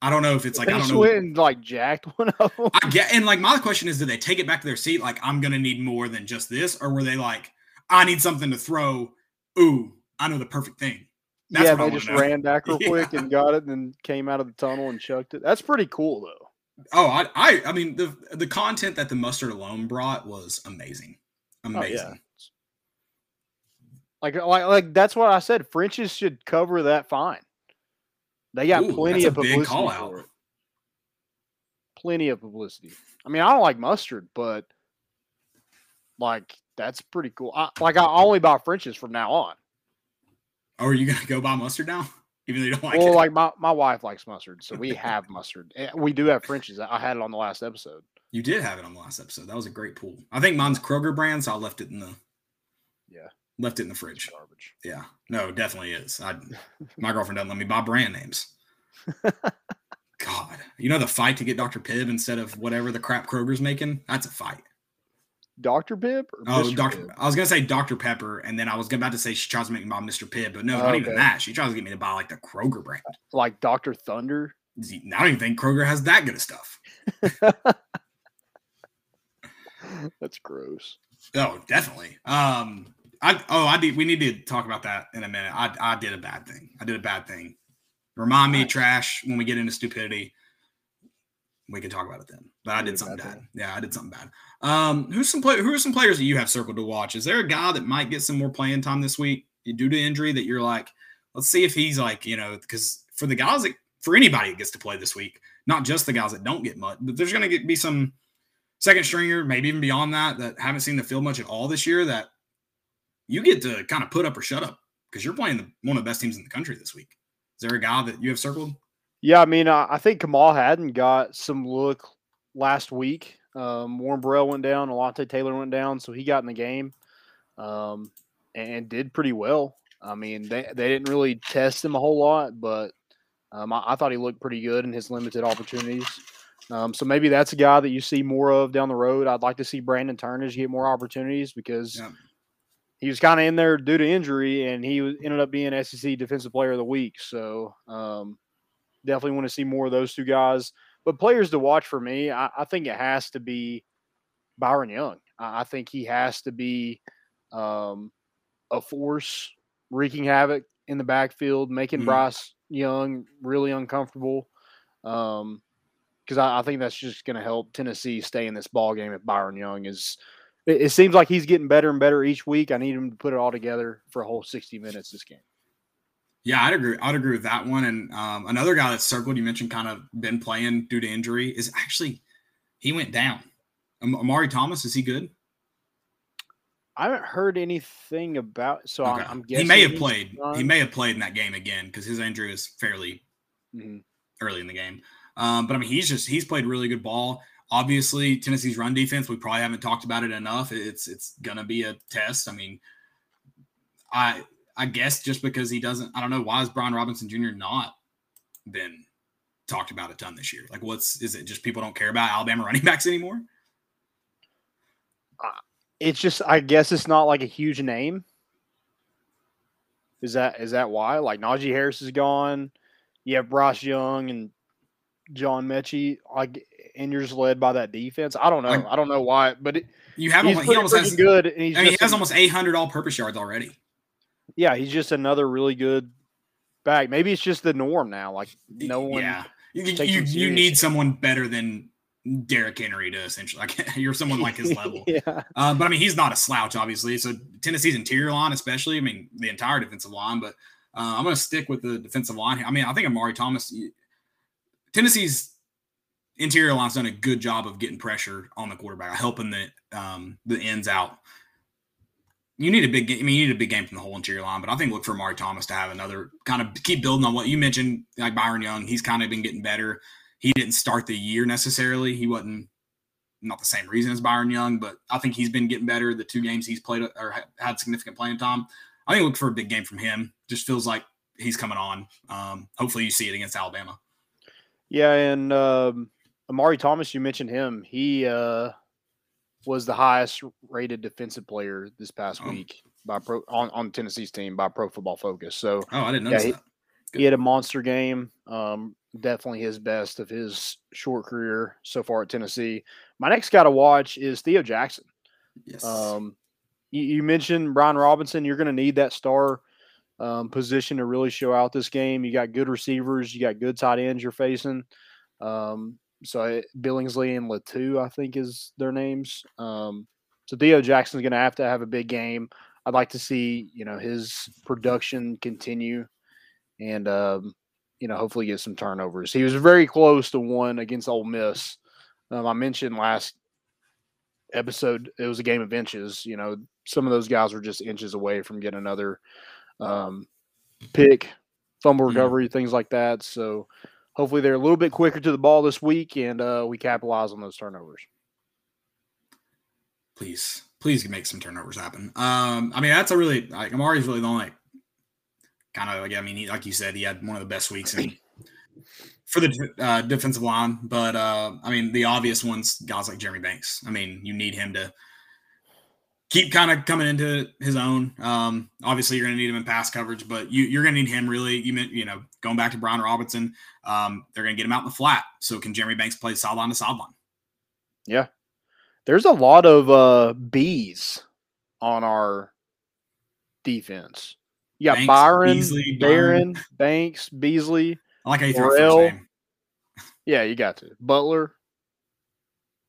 I don't know if it's like they I don't know. went and like jacked *laughs* one of them. I get and like my question is, did they take it back to their seat? Like I'm gonna need more than just this, or were they like, I need something to throw? Ooh, I know the perfect thing. That's yeah, what I they just ran back real *laughs* quick Yeah. and got it, and then came out of the tunnel and chucked it. That's pretty cool though. Oh, I, I, I mean the the content that the mustard alone brought was amazing, Oh, amazing. yeah. Like, like, like that's what I said. French's should cover that fine. They got Ooh, plenty of publicity for it. Plenty of publicity. I mean, I don't like mustard, but like that's pretty cool. I, like I only buy French's from now on. Oh, are you gonna go buy mustard now, even though you don't like well, it? like my, my wife likes mustard, so we *laughs* have mustard. Eh, We do have French's. I had it on the last episode. you did have it on the last episode. That was a great pool. I think mine's Kroger brand, so I left it in the Yeah. Left it in the fridge. Garbage. Yeah, no, it definitely is. I, *laughs* my girlfriend doesn't let me buy brand names. *laughs* God, you know the fight to get Dr. Pibb instead of whatever the crap Kroger's making. That's a fight. Dr. Pibb? Or Oh, Mr. Dr. Pibb? I was gonna say Dr. Pepper, and then I was about to say she tries to make me buy Mr. Pibb, but no, Oh, not even that. She tries to get me to buy like the Kroger brand. Like Dr. Thunder? I don't even think Kroger has that good of stuff. *laughs* That's gross. Oh, definitely. Um, I oh, I did. We need to talk about that in a minute. I I did a bad thing. I did a bad thing. Remind me, trash. When we get into stupidity, we can talk about it then. But I Yeah, did something bad bad. thing. Yeah, I did something bad. Um, who's some play? Who are some players that you have circled to watch? Is there a guy that might get some more playing time this week due to injury that you're like, let's see if he's like, you know, because for the guys that for anybody that gets to play this week, not just the guys that don't get much, but there's going to be some second stringer, maybe even beyond that, that haven't seen the field much at all this year. That you get to kind of put up or shut up because you're playing the, one of the best teams in the country this week. Is there a guy that you have circled? Yeah, I mean, I, think Kamal Hadden got some look last week. Um, Warren Burrell went down, Alontae Taylor went down, so he got in the game um, and did pretty well. I mean, they, they didn't really test him a whole lot, but um, I, I thought he looked pretty good in his limited opportunities. Um, so maybe that's a guy that you see more of down the road. I'd like to see Brandon Turnage get more opportunities because Yeah. He was kind of in there due to injury, and he ended up being SEC Defensive Player of the Week. So um, definitely want to see more of those two guys. But players to watch for me, I, I think it has to be Byron Young. I, I think he has to be um, a force wreaking havoc in the backfield, making Mhm. Bryce Young really uncomfortable. Um, because I, I think that's just going to help Tennessee stay in this ball game if Byron Young is. It, it seems like he's getting better and better each week. I need him to put it all together for a whole sixty minutes this game. Yeah, I'd agree. I'd agree with that one. And um, another guy that's circled, you mentioned, kind of been playing due to injury, is actually he went down. Am- Amari Thomas, is he good? I haven't heard anything about. So Okay. I'm, I'm he may have played. He may have played in that game again because his injury was fairly Mhm. early in the game. Um, but I mean, he's just he's played really good ball. Obviously, Tennessee's run defense. We probably haven't talked about it enough. It's it's gonna be a test. I mean, I I guess just because he doesn't, I don't know why is Brian Robinson Jr. not been talked about a ton this year. Like, what's is it? Just people don't care about Alabama *laughs* running backs anymore? Uh, it's just I guess it's not like a huge name. Is that is that why? Like Najee Harris is gone. You have Bryce Young and John Metchie, like, and you're just led by that defense. I don't know. Like- I don't know why, but it, You have he's almost, he pretty almost has. good. And he's I mean, he has an- almost 800 all-purpose yards already. yeah, he's just another really good back. Maybe it's just the norm now. Like no one. Yeah, you you, you, need someone better than Derrick Henry to essentially like *laughs* you're someone like his level. *laughs* yeah. Uh, but I mean, he's not a slouch, obviously. So Tennessee's interior line, especially, I mean, the entire defensive line. But uh, I'm going to stick with the defensive line. here. I mean, I think Amari Thomas, Tennessee's interior line's done a good job of getting pressure on the quarterback, helping the um, the ends out. You need a big game. I mean, you need a big game from the whole interior line, but I think look for Amari Thomas to have another kind of keep building on what you mentioned, like Byron Young. He's kind of been getting better. He didn't start the year necessarily. He wasn't not the same reason as Byron Young, but I think he's been getting better. The two games he's played or had significant playing time. I think look for a big game from him. Just feels like he's coming on. Um, hopefully, you see it against Alabama. Yeah, and um, Amari Thomas, you mentioned him. He uh, was the highest rated defensive player this past Oh. week by pro on, on Tennessee's team by Pro Football Focus. So Oh, I didn't Yeah, notice he- that. he had a monster game. Um, definitely his best of his short career so far at Tennessee. My next guy to watch is Theo Jackson. Yes. Um, you, you mentioned Brian Robinson. You're going to need that star um, position to really show out this game. You got good receivers. You got good tight ends you're facing. Um, so Billingsley and Latu, I think, is their names. Um, so Theo Jackson's going to have to have a big game. I'd like to see you know his production continue, and um, you know hopefully get some turnovers. He was very close to one against Ole Miss. Um, I mentioned last episode it was a game of inches. You know, some of those guys were just inches away from getting another um, pick, fumble Mhm. recovery, things like that. So hopefully they're a little bit quicker to the ball this week, and uh, we capitalize on those turnovers. please, please make some turnovers happen. Um, I mean, that's a really like Amari's really the only kind of like I mean, he, like you said, he had one of the best weeks in *clears throat* for the uh, defensive line. But uh, I mean, the obvious ones, guys like Jeremy Banks. I mean, you need him to keep kind of coming into his own. Um, obviously, you're going to need him in pass coverage, but you, you're going to need him really. You meant you know going back to Brian Robinson. Um, they're going to get him out in the flat. So can Jeremy Banks play sideline to sideline? Yeah. There's a lot of uh B's on our defense. You got Byron, Beasley, Barron, Byron. Banks, Beasley. I like how you throw first name. Yeah, you got to. Butler.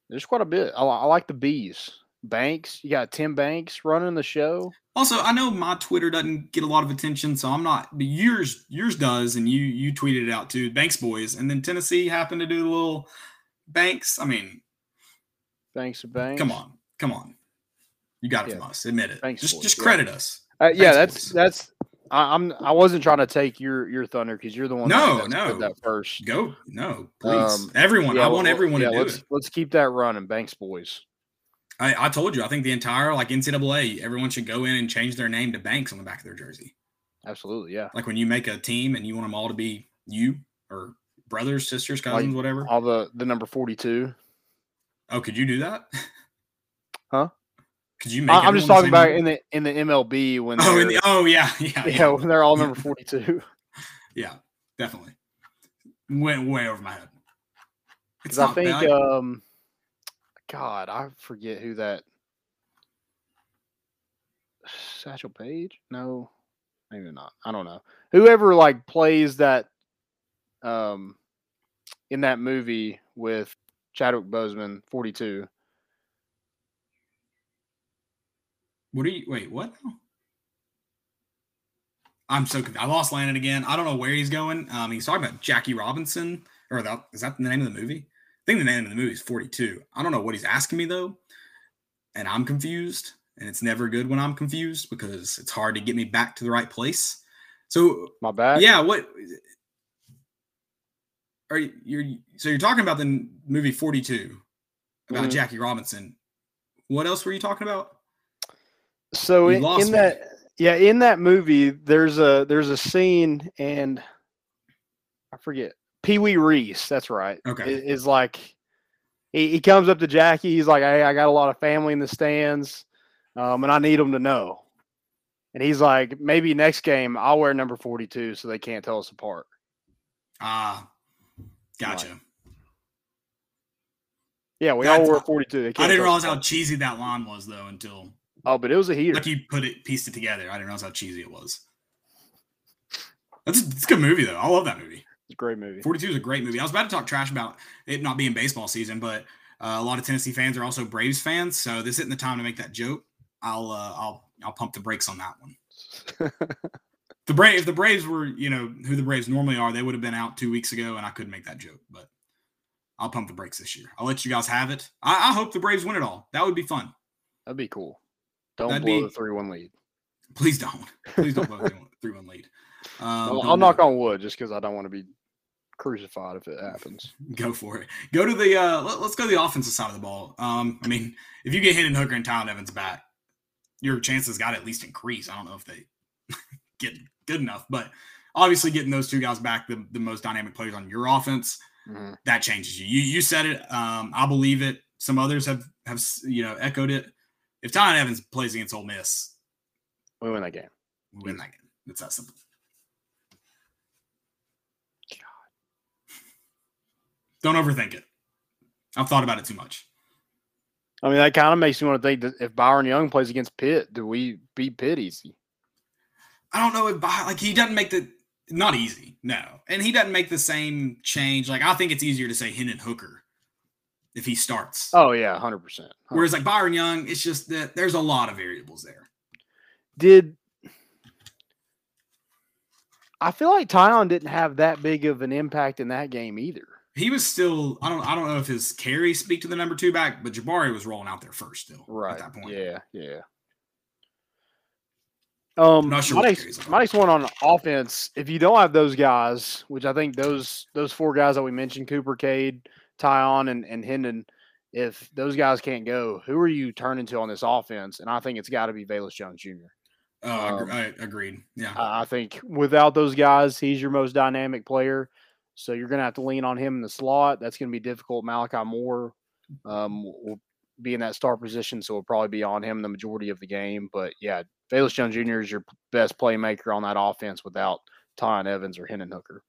There's quite a bit. I, I like the bees. Banks, you got Tim Banks running the show. Also, I know my Twitter doesn't get a lot of attention, so I'm not. But yours, yours does, and you you tweeted it out too, Banks boys, and then Tennessee happened to do the little Banks. I mean, Banks of Banks. come on, come on, you got it Yeah. from us. Admit it. Banks just boys, just yeah. credit us. Uh, yeah, that's boys. that's. I, I'm. I wasn't trying to take your your thunder because you're the one. No, that, no. that first. Go no, please, Um, everyone. Yeah, I want everyone yeah, to do let's, it. Let's keep that running, Banks boys. I, I told you, I think the entire like NCAA, everyone should go in and change their name to Banks on the back of their jersey. Absolutely, yeah. Like when you make a team and you want them all to be you or brothers, sisters, cousins, whatever. All the the number forty two. Oh, could you do that? *laughs* Huh? Could you make? I'm just talking about in the in the MLB when Oh, in the, oh yeah, *laughs* yeah, yeah, yeah, when they're all number *laughs* forty two. yeah, definitely. Went way over my head. It's I think, bad. um, God, I forget who that. Satchel Paige? No, maybe not. I don't know. Whoever like plays that, um, in that movie with Chadwick Boseman, forty two. what are you? Wait, what? I'm so confused. I lost Landon again. I don't know where he's going. Um, he's talking about Jackie Robinson, or is that the name of the movie? I think the name of the movie is 42. I don't know what he's asking me though, and I'm confused. And it's never good when I'm confused because it's hard to get me back to the right place. So My bad. yeah, what are you? You're so you're talking about the movie 42 about Mhm. Jackie Robinson. What else were you talking about? So You in, in that, yeah, in that movie, there's a there's a scene, and I forget Pee Wee Reese. That's right. Okay. Is like he, he comes up to Jackie. He's like, "Hey, I got a lot of family in the stands, um, and I need them to know." And he's like, "Maybe next game I'll wear number 42 so they can't tell us apart." Ah, gotcha. Yeah, we That's- all wear 42. They I didn't realize how cheesy that line was though until Oh, but it was a heater. like you put it pieced it together. I didn't realize how cheesy it was. That's a, it's a good movie though. I love that movie. Great movie. 42 is a great movie. I was about to talk trash about it not being baseball season, but uh, a lot of Tennessee fans are also Braves fans, so this isn't the time to make that joke. I'll uh, I'll I'll pump the brakes on that one. *laughs* The Brave, if the Braves were, you know, who the Braves normally are, they would have been out two weeks ago, and I couldn't make that joke. But I'll pump the brakes this year. I'll let you guys have it. I, I hope the Braves win it all. That would be fun. That'd be cool. Don't That'd blow be- the three-one lead. Please don't. Please don't blow the *laughs* three one lead. Um, I'll, don't I'll knock it. on wood just because I don't want to be crucified if it happens. *laughs* Go for it. Go to the. Uh, let, us go to the offensive side of the ball. Um, I mean, if you get Hendon Hooker and Tiyon Evans back, your chances got to at least increase. I don't know if they *laughs* get good enough, but obviously getting those two guys back, the, the most dynamic players on your offense, Mhm. that changes you. You you said it. Um, I believe it. Some others have have you know echoed it. If Tiyon Evans plays against Ole Miss, We win that game. we win that game. It's that simple. Don't overthink it. I've thought about it too much. I mean, that kind of makes me want to think that if Byron Young plays against Pitt, do we beat Pitt easy? I don't know if By- like he doesn't make the not easy, no, and he doesn't make the same change. Like I think it's easier to say Hendon Hooker if he starts. Oh yeah, hundred percent. Whereas like Byron Young, it's just that there's a lot of variables there. Did I feel like Tiyon didn't have that big of an impact in that game either? He was still I don't I don't know if his carries speak to the number two back, but Jabari was rolling out there first still Right. at that point. Yeah, yeah. Um, not sure my next, my next one on offense. If you don't have those guys, which I think those those four guys that we mentioned, Cooper, Cade, Tiyon, and and Hendon, if those guys can't go, who are you turning to on this offense? And I think it's got to be Velus Jones Jr. Oh, I, Um, I agreed. Yeah. I I think without those guys, he's your most dynamic player. So you're going to have to lean on him in the slot. That's going to be difficult. Malachi Moore um, will- be in that star position, so it'll probably be on him the majority of the game. But yeah, Velus Jones Jr. is your best playmaker on that offense without Tiyon Evans or Hendon Hooker.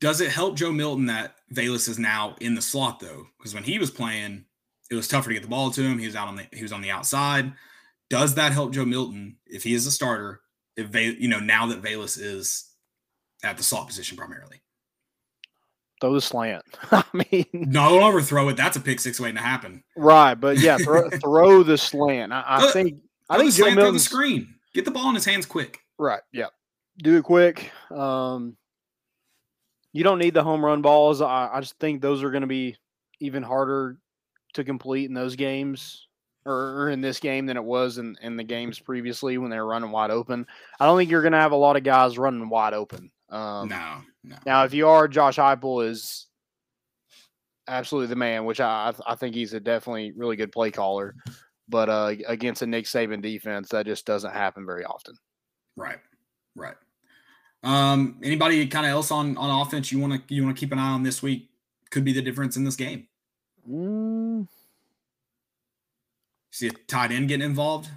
Does it help Joe Milton that Velus is now in the slot though? Because when he was playing, it was tougher to get the ball to him. He was out on the he was on the outside. Does that help Joe Milton if he is a starter? If you know now that Velus is at the slot position primarily, throw the slant. *laughs* I mean, No, don't overthrow it. That's a pick six waiting to happen. right, but yeah, throw, *laughs* throw the slant. I, I Throw- think I think the slant, throw the screen. Get the ball in his hands quick. right. Yeah, do it quick. Um, you don't need the home run balls. I, I just think those are going to be even harder to complete in those games or, or in this game than it was in, in the games previously when they were running wide open. I don't think you're going to have a lot of guys running wide open. Um, no, no. Now, if you are, Josh Heupel is absolutely the man, which I I think he's a definitely really good play caller. But uh, against a Nick Saban defense, that just doesn't happen very often. Right, right. Um, anybody kind of else on on offense you want to you want to keep an eye on this week? Could be the difference in this game. Mm, See a tight end getting involved.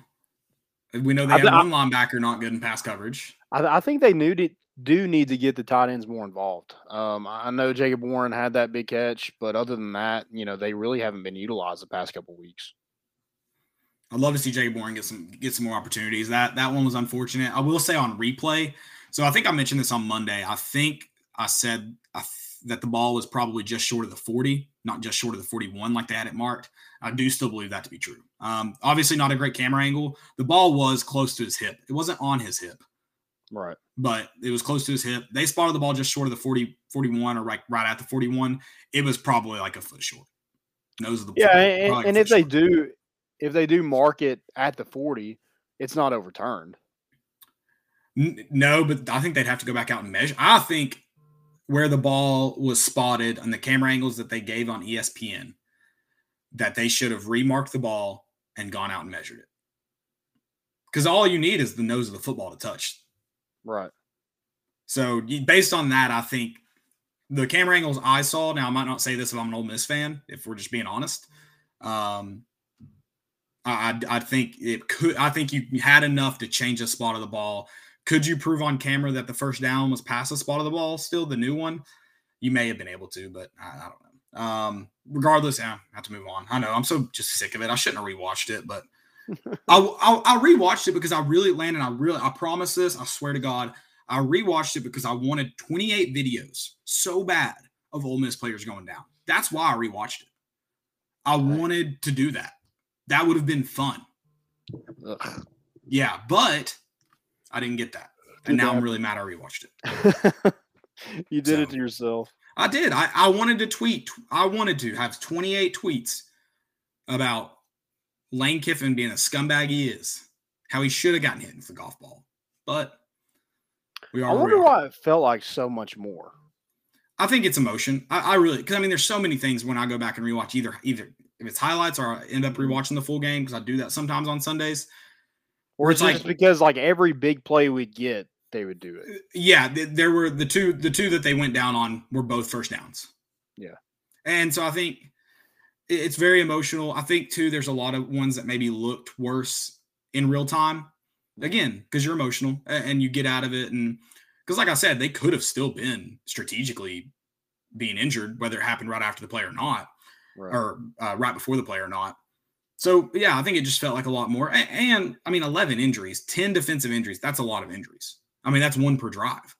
We know they I have th- one linebacker not good in pass coverage. I, I think they knew to, do need to get the tight ends more involved. Um, I know Jacob Warren had that big catch, but other than that, you know, they really haven't been utilized the past couple weeks. I'd love to see Jacob Warren get some get some more opportunities. That that one was unfortunate. I will say on replay. So I think I mentioned this on Monday. I think I said I th- that the ball was probably just short of the 40, not just short of the 41 like they had it marked. I do still believe that to be true. Um, obviously, not a great camera angle. The ball was close to his hip. It wasn't on his hip, Right. but it was close to his hip. They spotted the ball just short of the 40, 41 or right, right at the 41. It was probably like a foot short. Nose of the ball. Yeah, and, and foot if they do, if they do mark it at the forty, it's not overturned. N- No, but I think they'd have to go back out and measure. I think where the ball was spotted on the camera angles that they gave on ESPN, that they should have remarked the ball and gone out and measured it. Because all you need is the nose of the football to touch. Right. So based on that, I think the camera angles I saw. Now I might not say this if I'm an Ole Miss fan, if we're just being honest. Um, I, I think it could. I think you had enough to change the spot of the ball. Could you prove on camera that the first down was past the spot of the ball? Still, the new one, you may have been able to, but I, I don't know. Um, regardless, yeah, I have to move on. I know I'm so just sick of it. I shouldn't have rewatched it, but I, I I rewatched it because I really landed. I really I promise this. I swear to God, I rewatched it because I wanted 28 videos so bad of Ole Miss players going down. That's why I rewatched it. I wanted to do that. That would have been fun. Ugh. Yeah, but I didn't get that. And now I'm really mad I rewatched it. *laughs* you did it to yourself. I did. I, I wanted to tweet. I wanted to have 28 tweets about Lane Kiffin being a scumbag he is, how he should have gotten hit with the golf ball. But we are. I wonder are. why it felt like so much more. I think it's emotion. I, I really because I mean there's so many things when I go back and rewatch either either if it's highlights or I end up mm-hmm. rewatching the full game because I do that sometimes on Sundays. Or It's it's just like- because like every big play we'd get, they would do it. Uh, yeah, th- there were the two the two that they went down on were both first downs. Yeah. And so I think it's very emotional. I think too there's a lot of ones that maybe looked worse in real time. Again, because you're emotional and you get out of it and because like I said, they could have still been strategically being injured, whether it happened right after the play or not. Right. or uh, right before the play or not. So yeah, I think it just felt like a lot more. A- And, I mean, eleven injuries, ten defensive injuries. That's a lot of injuries. I mean, that's one per drive.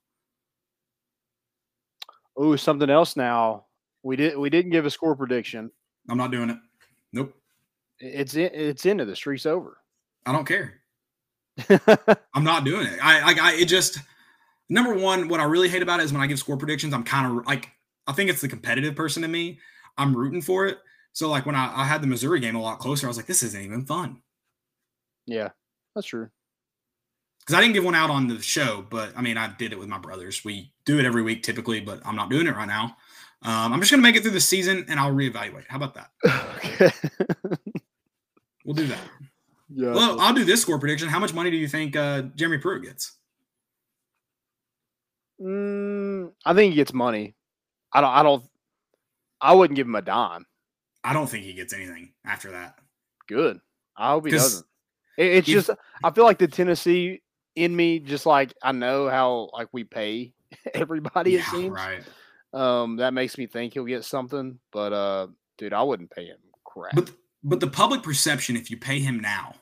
Oh, something else now. We did we didn't give a score prediction. I'm not doing it. Nope. It's it's into the street's over. I don't care. *laughs* I'm not doing it. I like I it just number one, what I really hate about it is when I give score predictions, I'm kind of like I think it's the competitive person in me. I'm rooting for it. So like when I, I had the Missouri game a lot closer, I was like, this isn't even fun. yeah, that's true. because I didn't give one out on the show, but I mean, I did it with my brothers. We do it every week typically, but I'm not doing it right now. Um, I'm just going to make it through the season and I'll reevaluate. How about that? okay. *laughs* We'll do that. yeah. Well, I'll do this score prediction. How much money do you think uh, Jeremy Pruitt gets? Mm, I think he gets money. I don't. I don't. I wouldn't give him a dime. I don't think he gets anything after that. Good. I hope he 'Cause doesn't. It, it's he- just. I feel like the Tennessee in me, just like I know how like we pay *laughs* everybody. It seems. right. Um, that makes me think he'll get something. But uh, dude, I wouldn't pay him crap. But but the public perception, if you pay him now,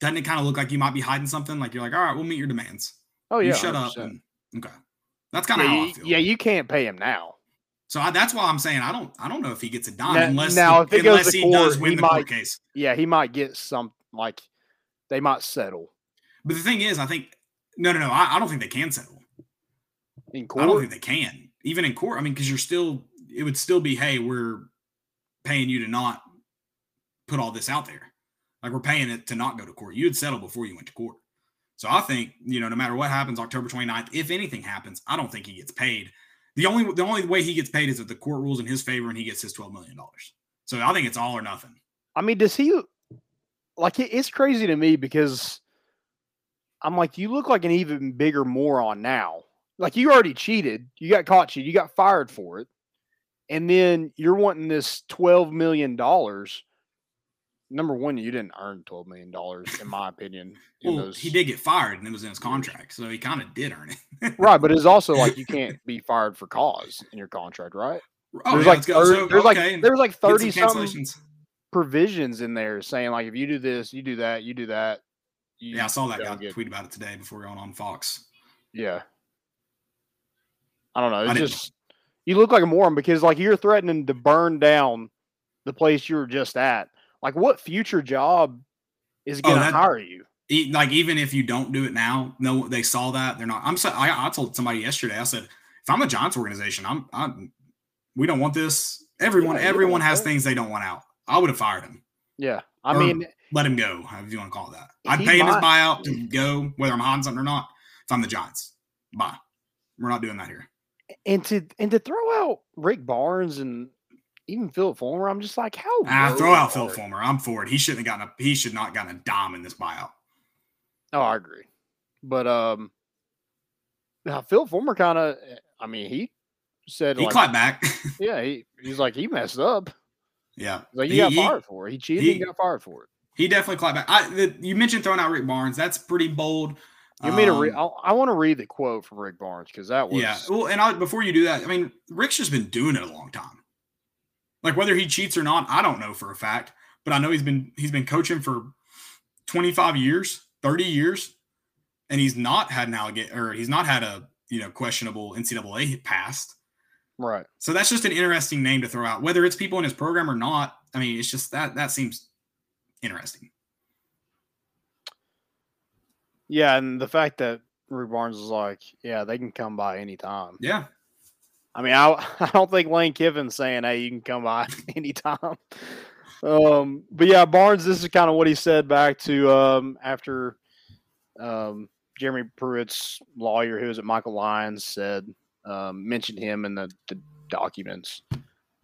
doesn't it kind of look like you might be hiding something? Like you're like, all right, we'll meet your demands. oh yeah, you shut up. 100%. And, okay, that's kind of Yeah, how you, I feel. yeah, you can't pay him now. So I, that's why I'm saying I don't I don't know if he gets a dime Now- unless now, if it unless he court, does win he the might- court case. Yeah, he might get some like they might settle But the thing is, I think no no no I, I don't think they can settle. in court, I don't think they can even in court. I mean, because you're still it would still be hey we're paying you to not put all this out there. Like we're paying it to not go to court. You'd settle before you went to court. So I think, you know, no matter what happens October 29th, if anything happens, I don't think he gets paid. The only the only way he gets paid is if the court rules in his favor and he gets his 12 million dollars. So I think it's all or nothing. I mean, does he like it's crazy to me because I'm like, you look like an even bigger moron now. Like you already cheated, you got caught cheating, you got fired for it, and then you're wanting this twelve million dollars. Number one, you didn't earn twelve million dollars, in my opinion. *laughs* in Well, those- he did get fired and it was in his contract. So he kind of did earn it. *laughs* right, but it's also like you can't be fired for cause in your contract, right? Oh, there's yeah, like let's go. thir- So, there's okay, like there's like thirty something provisions in there saying like if you do this, you do that, you do that. You Yeah, I saw that guy get- tweet about it today before going on Fox. Yeah. I don't know. It's didn't- just you look like a moron because like you're threatening to burn down the place you were just at. Like what future job is Oh, gonna that- hire you? E- like even if you don't do it now, no, they saw that they're not. I'm. So, I, I told somebody yesterday. I said, if I'm a Giants organization, I'm. I'm. We don't want this. Everyone. Yeah, everyone has things they don't want out. I would have fired him. Yeah. I Or mean, Let him go. if you want to call it that. I'd pay him his buyout to go, whether I'm hiding something or not. If I'm the Giants, bye. We're not doing that here. And to and to throw out Rick Barnes and even Phillip Fulmer, I'm just like, how Ah, throw out Phil? Fulmer. I'm for it. He shouldn't have gotten a. He should not gotten a dime in this buyout. Oh, I agree. But um now Phil Fulmer kind of I mean, he said He like, clapped back. *laughs* yeah, he, he's like he messed up. yeah. Like He- he got he- fired for it. He cheated he- and got fired for it. He definitely clapped back. I, the, you mentioned throwing out Rick Barnes. That's pretty bold. You read? Um, I, I want to read the quote from Rick Barnes because that was Yeah. Well, and I, before you do that, I mean, Rick's just been doing it a long time. Like whether he cheats or not, I don't know for a fact, but I know he's been he's been coaching for 25 years, 30 years, and he's not had an allegation or he's not had a you know questionable NCAA past. right. So that's just an interesting name to throw out, whether it's people in his program or not. I mean, it's just that that seems interesting. Yeah, and the fact that Rick Barnes was like, yeah, they can come by anytime. Yeah. I mean, I *laughs* I don't think Lane Kiffin's saying, hey, you can come by *laughs* anytime. Um, but yeah, Barnes, this is kind of what he said back to um after um Jeremy Pruitt's lawyer, who was at Michael Lyons, said um, mentioned him in the, the documents.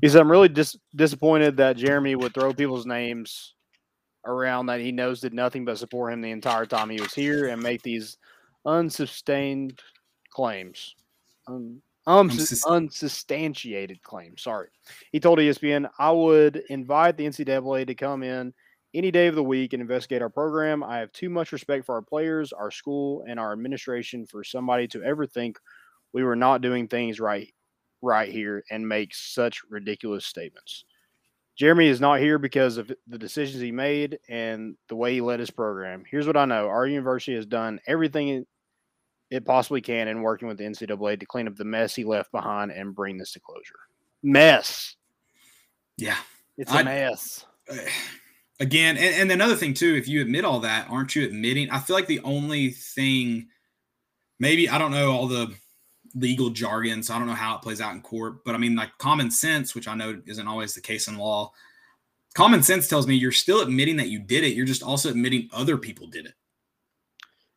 He said, "I'm really dis- disappointed that Jeremy would throw people's names around that he knows did nothing but support him the entire time he was here and make these unsustained claims, um, Unsus- unsubstantiated claims." Sorry, he told ESPN, "I would invite the NCAA to come in." Any day of the week and investigate our program. I have too much respect for our players, our school, and our administration for somebody to ever think we were not doing things right right here and make such ridiculous statements. Jeremy is not here because of the decisions he made and the way he led his program. Here's what I know our university has done everything it- possibly can in working with the NCAA to clean up the mess he left behind and bring this to closure. Mess. Yeah. It's a I- mess. *sighs* again and, and another thing too if you admit all that aren't you admitting i feel like the only thing maybe i don't know all the legal jargon so i don't know how it plays out in court but i mean like common sense which i know isn't always the case in law common sense tells me you're still admitting that you did it you're just also admitting other people did it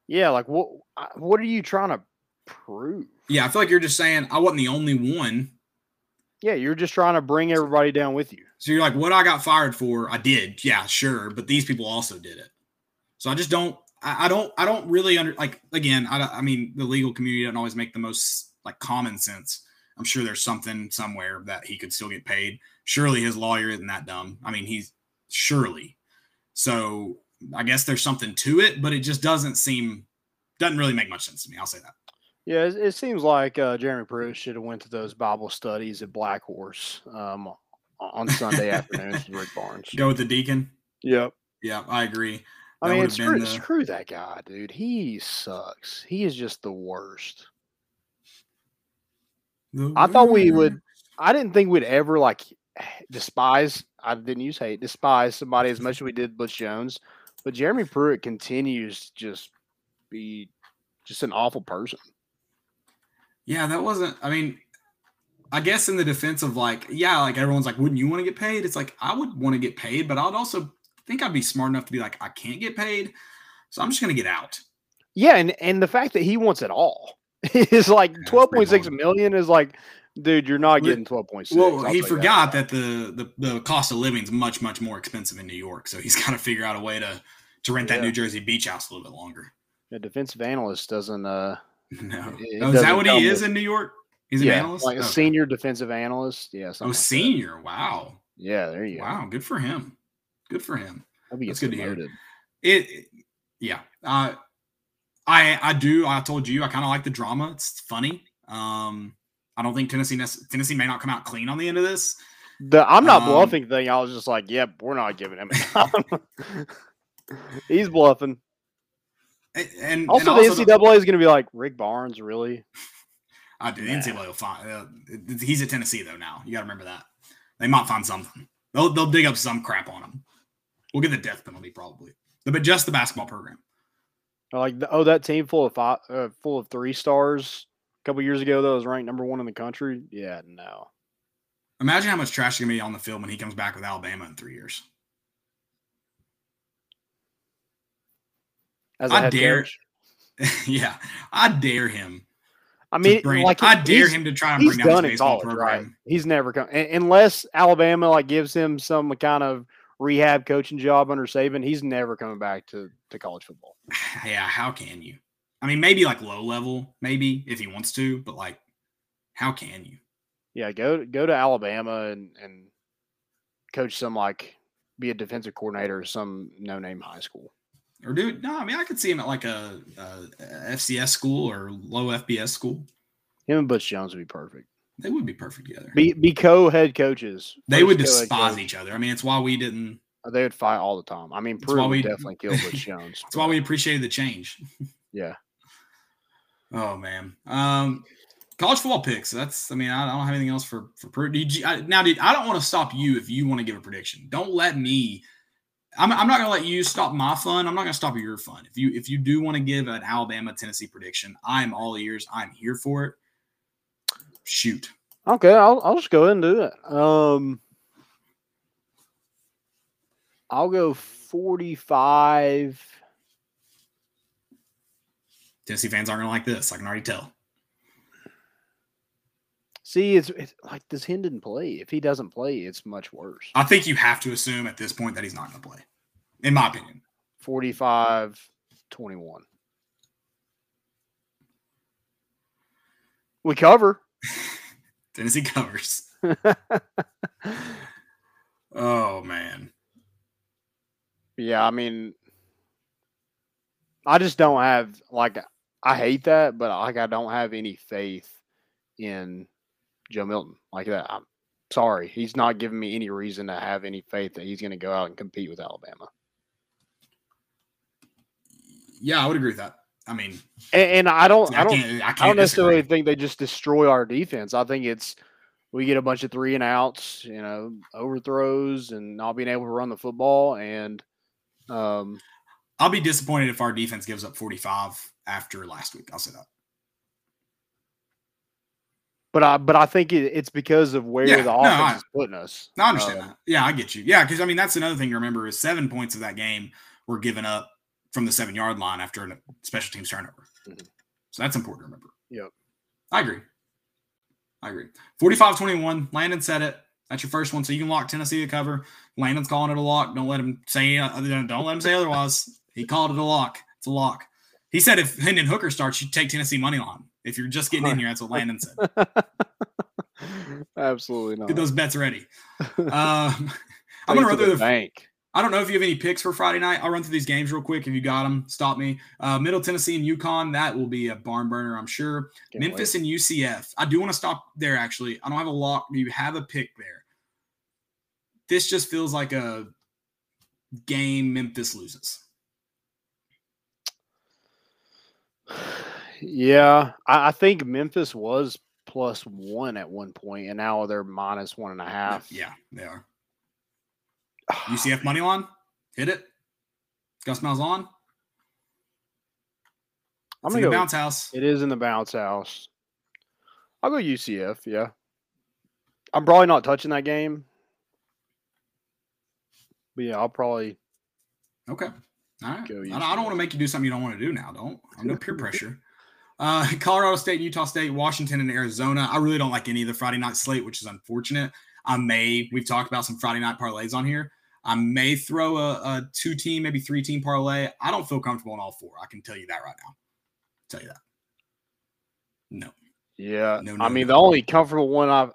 Yeah, like what what are you trying to prove? yeah i feel like you're just saying i wasn't the only one Yeah, you're just trying to bring everybody down with you. So you're like, what I got fired for, I did. Yeah, sure. But these people also did it. So I just don't, I, I don't, I don't really under like, again, I, I mean, the legal community doesn't always make the most like common sense. I'm sure there's something somewhere that he could still get paid. Surely his lawyer isn't that dumb. I mean, he's surely. So I guess there's something to it, but it just doesn't seem, doesn't really make much sense to me. I'll say that. Yeah, it, it seems like uh, Jeremy Pruitt should have went to those Bible studies at Black Horse um, on Sunday *laughs* afternoons with Rick Barnes. Go with the deacon. Yep. Yeah, I agree. I mean, screw, the- screw that guy, dude. He sucks. He is just the worst. I thought we would- I didn't think we'd ever like *sighs* despise. I didn't use hate, despise somebody as much as we did Butch Jones, but Jeremy Pruitt continues to just be just an awful person. Yeah, that wasn't. I mean, I guess in the defense of like, yeah, like everyone's like, wouldn't you want to get paid? It's like I would want to get paid, but I'd also think I'd be smart enough to be like, I can't get paid, so I'm just gonna get out. Yeah, and and the fact that he wants it all *laughs* is like Yeah, twelve point six million is like, dude, you're not getting twelve point six. Well, he forgot that the, the the cost of living is much much more expensive in New York, so he's *laughs* got to figure out a way to to rent that New Jersey beach house a little bit longer. the defensive analyst doesn't. uh *laughs* No, oh, is that what he is with- in New York? He's an yeah, analyst, like a Okay. senior defensive analyst. Yeah, Oh, like that. senior! Wow, Yeah, there you go. wow, good for him. Good for him. That's good to hear. It, it- yeah. Uh, I I do. I told you I kind of like the drama. It's funny. Um, I don't think Tennessee Tennessee may not come out clean on the end of this. The I'm not Um, bluffing thing. I was just like, yep, we're not giving him. a *laughs* He's bluffing. And, and Also, and the NCAA is going to be like Rick Barnes, really? I do. The NCAA will find. Uh, he's at Tennessee though. Now you got to remember that they might find something. They'll they'll dig up some crap on him. We'll get the death penalty probably, but just the basketball program. Like, the, oh, that team full of five, uh, full of three stars a couple years ago that was ranked number one in the country. Yeah, no. Imagine how much trash is gonna be on the field when he comes back with Alabama in three years. As a I dare- *laughs* yeah, I dare him. I mean, bring, like I dare him to try and bring down his baseball college, program. right? He's never come unless Alabama like gives him some kind of rehab coaching job under Saban. He's never coming back to to college football. *sighs* Yeah, how can you? I mean, maybe like low level, maybe if he wants to, but like, how can you? Yeah, go go to Alabama and and coach some like be a defensive coordinator at some no name high school. Or do it? No, I mean, I could see him at like a, a FCS school or low FBS school. Him and Butch Jones would be perfect. They would be perfect together. Be be co head coaches. they would First co-head despise each other. I mean, it's why we didn't. They would fight all the time. I mean, Pruitt we- definitely kill Butch *laughs* Jones. That's why we appreciated the change. *laughs* Yeah. Oh man. Um, college football picks. That's. I mean, I, I don't have anything else for for Pruitt. Did you, I, now, dude, I don't want to stop you if you want to give a prediction. Don't let me. I'm, I'm not gonna let you stop my fun. I'm not gonna stop your fun. If you if you do want to give an Alabama Tennessee prediction, I'm all ears. I'm here for it. Shoot. Okay, I'll I'll just go ahead and do it. Um, I'll go forty five. Tennessee fans aren't gonna like this. I can already tell. See, it's, it's like does Hendon play? If he doesn't play, it's much worse. I think you have to assume at this point that he's not gonna play. In my opinion. 45 21. We cover. *laughs* Tennessee covers. *laughs* Oh man. yeah, I mean, I just don't have like I hate that, but like I don't have any faith in Joe Milton like that. I'm sorry, he's not giving me any reason to have any faith that he's going to go out and compete with Alabama. Yeah, I would agree with that. I mean, And, and I don't, I I don't, can't. I I don't necessarily disagree. think they just destroy our defense. I think it's we get a bunch of three and outs, you know, overthrows and not being able to run the football. And um, I'll be disappointed if our defense gives up 45 after last week. I'll say that. but I but I think it, it's because of where Yeah, the no, offense I- is putting us. No, I understand Um, that. Yeah, I get you. Yeah, because I mean that's another thing to remember is seven points of that game were given up from the seven yard line after a special teams turnover. Mhm. So that's important to remember. Yep. I agree. I agree. 45-21. Landon said it. That's your first one, so you can lock Tennessee to cover. Landon's calling it a lock. Don't let him say. Uh, don't let him say otherwise. He called it a lock. It's a lock. He said if Hendon Hooker starts, you take Tennessee money line. If you're just getting in here, that's what Landon said. *laughs* Absolutely not. Get those bets ready. *laughs* Um, *laughs* I'm gonna run through the bank. I don't know if you have any picks for Friday night. I'll run through these games real quick. If you got them, stop me. Uh, Middle Tennessee and UConn, that will be a barn burner, I'm sure. Can't Memphis wait. and UCF. I do want to stop there, actually. I don't have a lock. Do you have a pick there? This just feels like a game Memphis loses. Yeah, I, I think Memphis was plus one at one point, and now they're minus one and a half. Yeah, they are. *sighs* UCF money line, hit it. Gus Malzahn. I'm gonna in the go. bounce house. It is in the bounce house. I'll go UCF. Yeah, I'm probably not touching that game. But yeah, I'll probably Okay. All right. Go I don't, I don't want to make you do something you don't want to do now. Don't. I'm no peer *laughs* pressure. Uh, *laughs* Colorado State, Utah State, Washington, and Arizona. I really don't like any of the Friday night slate, which is unfortunate. I may, we've talked about some Friday night parlays on here. I may throw a, a two team, maybe three team parlay. I don't feel comfortable in all four. I can tell you that right now. Tell you that. No. Yeah, No, I mean no. the only comfortable one I've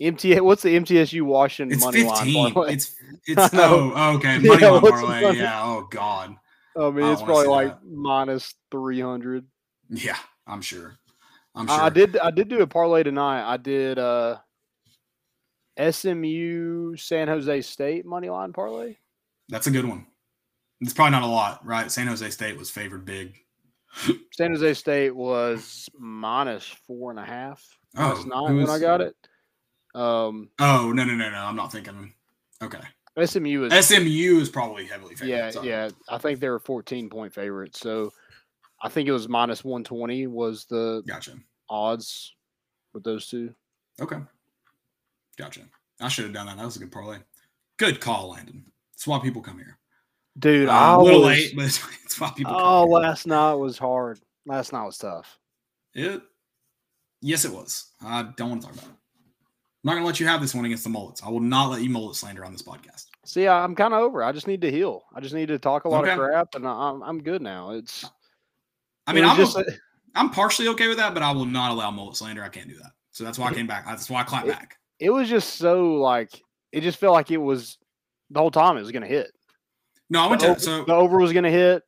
MTA. What's the MTSU Washington It's money 15. line? It's, it's, *laughs* know. oh, okay. Yeah, Money line parlay. money- Yeah. Oh, God. I mean, I it's probably like that. minus three hundred. Yeah. I'm sure. I'm sure. I I did. I did do a parlay tonight. I did uh SMU San Jose State money line parlay. That's a good one. It's probably not a lot, right? San Jose State was favored big. San Jose State was minus four and a half Oh, last night who when I got it. Um, Oh no no no no! I'm not thinking. Okay, SMU is SMU is probably heavily favored. yeah Sorry. yeah. I think they were fourteen point favorites. So I think it was minus one twenty was the Gotcha. odds with those two. Okay, gotcha. I should have done that. That was a good parlay. Good call, Landon. That's why people come here. Dude, Uh, I a little was, late, *laughs* but it's, it's why people. Oh, come here. last night was hard. Last night was tough. It. Yes, it was. I don't want to talk about it. I'm not gonna let you have this one against the mullets. I will not let you mullet slander on this podcast. See, I'm kind of over. I just need to heal. I just need to talk a lot Okay. of crap, and I'm I'm good now. It's. I mean, I'm just o- I'm partially okay with that, but I will not allow mullet slander. I can't do that. So that's why I *laughs* came back. That's why I clapped back. It was just so like it just felt like it was the whole time it was going to hit. No, I went the, to over, so the over was going to hit.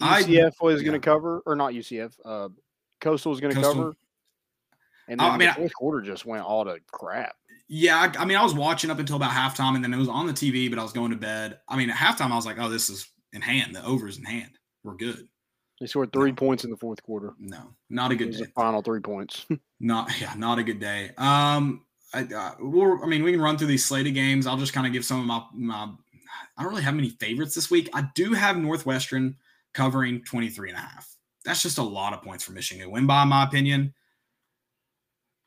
I- UCF was going to cover, or not UCF. Uh, Coastal was going to cover. And I- then I mean, the I- fourth quarter just went all to crap. Yeah, I, I mean, I was watching up until about halftime, and then it was on the TV, but I was going to bed. I mean, at halftime, I was like, "Oh, this is in hand. The over is in hand. We're good." They scored three No. points in the fourth quarter. No, not a good day. final three points. *laughs* Not *laughs* yeah, not a good day. Um, I, uh, we'll, I mean, we can run through these slated games. I'll just kind of give some of my my. I don't really have many favorites this week. I do have Northwestern covering 23 and a half. That's just a lot of points for Michigan to win by, in my opinion.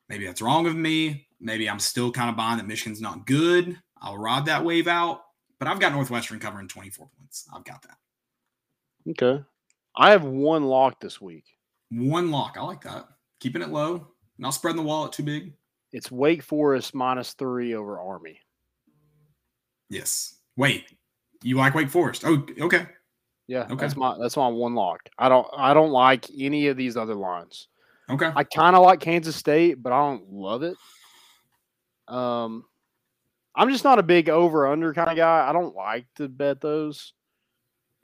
Maybe that's wrong of me. Maybe I'm still kind of buying that Michigan's not good. I'll ride that wave out, but I've got Northwestern covering 24 points. I've got that. okay. I have one lock this week. One lock. I like that. Keeping it low, not spreading the wallet too big. It's Wake Forest minus three over Army. Yes. Wait, you like Wake Forest? Oh, okay. Yeah, Okay. that's my that's my one lock. I don't I don't like any of these other lines. Okay. I kind of like Kansas State, but I don't love it. Um, I'm just not a big over under kind of guy. I don't like to bet those.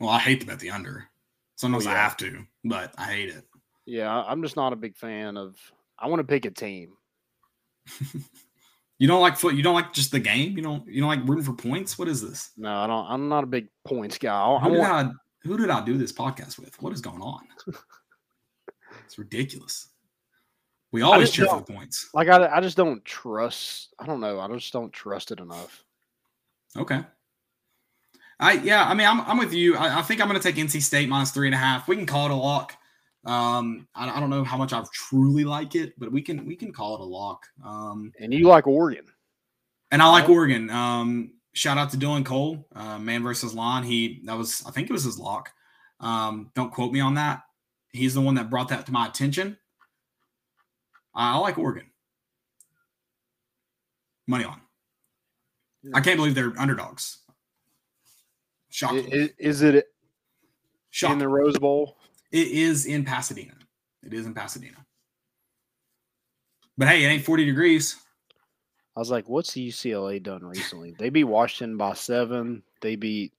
Well, I hate to bet the under. Sometimes I yeah. have to, but I hate it. Yeah, I'm just not a big fan of. I want to pick a team. *laughs* You don't like foot. You don't like just the game. You don't. You don't like rooting for points. What is this? No, I don't. I'm not a big points guy. I, I Who did want, I? Who did I do this podcast with? What is going on? *laughs* it's ridiculous. We always cheer for the points. like I, I just don't trust. I don't know. I just don't trust it enough. Okay. I yeah. I mean, I'm I'm with you. I, I think I'm going to take NC State minus three and a half. We can call it a lock. Um, I, I don't know how much I truly like it, but we can we can call it a lock. Um, And you like Oregon? And I like Oregon. Um, shout out to Dylan Cole, uh, man versus line. He that was I think it was his lock. Um, don't quote me on that. He's the one that brought that to my attention. I, I like Oregon. Money on. I can't believe they're underdogs. Shocking. i- Is it in Shocking. the Rose Bowl? It is in Pasadena. It is in Pasadena. But hey, it ain't 40 degrees. I was like, what's UCLA done recently? They beat Washington by seven. They beat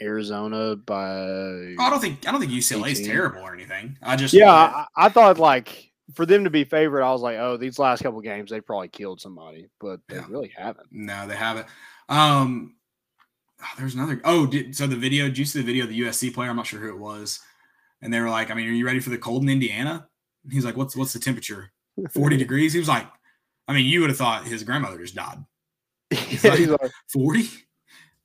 Arizona by. Oh, I don't think I don't think UCLA is terrible or anything. I just Yeah, I, I thought like for them to be favored, I was like, oh, these last couple games they probably killed somebody, but they Yeah. really haven't. No, they haven't. Um, oh, there's another. Oh, did, so the video? Did you see the video of the USC player? I'm not sure who it was. And they were like, I mean, are you ready for the cold in Indiana? He's like, "What's what's the temperature? *laughs* Forty degrees." He was like, "I mean, you would have thought his grandmother just died." *laughs* Like, Forty.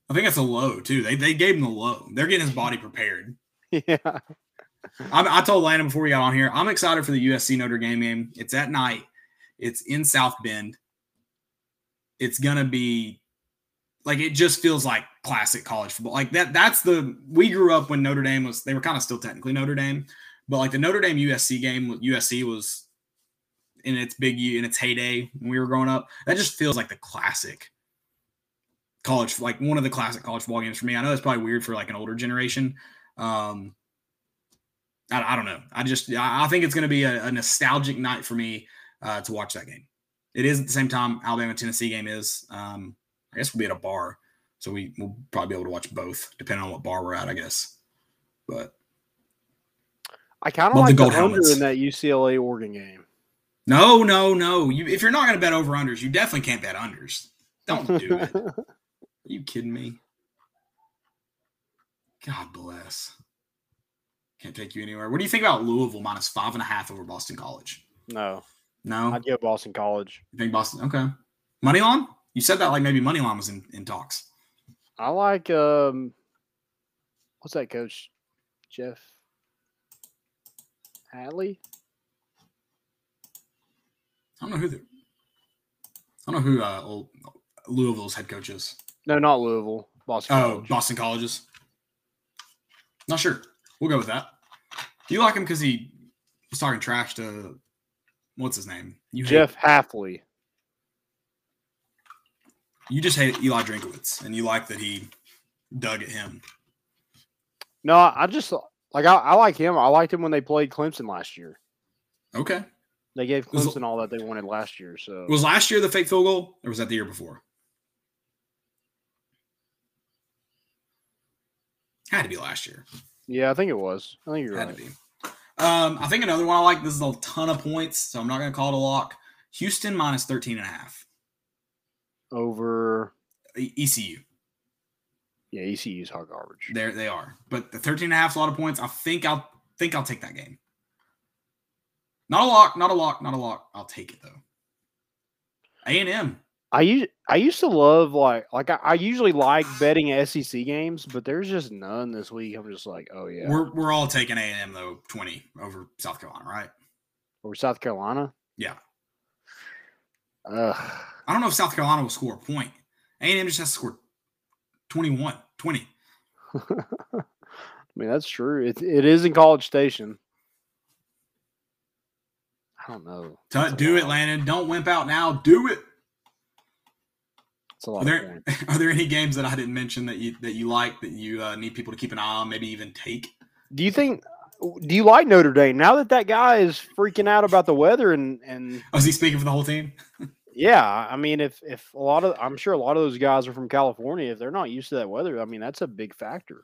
I think that's a low too. They they gave him the low. They're getting his body prepared. *laughs* yeah. I, I told Landon before we got on here, I'm excited for the USC Notre Dame game. It's at night. It's in South Bend. It's gonna be like it just feels like classic college football. Like that. That's the we grew up when Notre Dame was. They were kind of still technically Notre Dame, but like the Notre Dame USC game, USC was in its big in its heyday when we were growing up. That just feels like the classic college, like one of the classic college football games for me. I know it's probably weird for like an older generation. Um, I, I don't know. I just I think it's going to be a, a nostalgic night for me uh, to watch that game. It is at the same time Alabama Tennessee game is. Um, I guess we'll be at a bar, so we will probably be able to watch both, depending on what bar we're at. I guess, but I kind of Love the like the, gold under in that UCLA Oregon game. no, no, no. You if you're not going to bet over unders, you definitely can't bet unders. Don't do it. *laughs* Are you kidding me? God bless. Can't take you anywhere. What do you think about Louisville minus five and a half over Boston College? no, No, I'd go Boston College. you think Boston? Okay, money line. You said that like maybe money line was in, in talks. I like um, what's that coach, Jeff Hafley? I don't know who the. I don't know who uh, old Louisville's head coach is. No, not Louisville. Boston. Oh, College. Boston Colleges. Not sure. We'll go with that. Do you like him because he was talking trash to what's his name? You Jeff Hafley. You just hate Eli Drinkwitz, and you like that he dug at him. No, I just like I, I like him. I liked him when they played Clemson last year. Okay. They gave Was- Clemson all that they wanted last year. So Was last year the fake field goal, or was that the year before? Had to be last year. yeah, I think it was. I think you're Had right. to be. Um, I think another one I like. This is a ton of points, so I'm not going to call it a lock. Houston minus 13 and a half. Over ECU. yeah, ECU's hot garbage. There they are. But the 13 and a half is a lot of points. I think I'll think I'll take that game. Not a lock, not a lock, not a lock. I'll take it though. A&M. I used I used to love like like I, I usually like *sighs* betting SEC games, but there's just none this week. I'm just like, oh yeah, We're we're all taking A&M though 20 over South Carolina, right? Over South Carolina. Yeah. Ugh. I don't know if South Carolina will score a point. A&M just has to score 21, 20. *laughs* I mean that's true. It it is in College Station. I don't know. That's do it. Landon. Don't wimp out now. Do it. It's a Are there *laughs* are there any games that I didn't mention that you that you like that you uh, need people to keep an eye on, maybe even take? Do you think? Do you like Notre Dame now that that guy is freaking out about the weather and and Oh, is he speaking for the whole team? *laughs* yeah? I mean, if if a lot of I'm sure a lot of those guys are from California. If they're not used to that weather, I mean that's a big factor.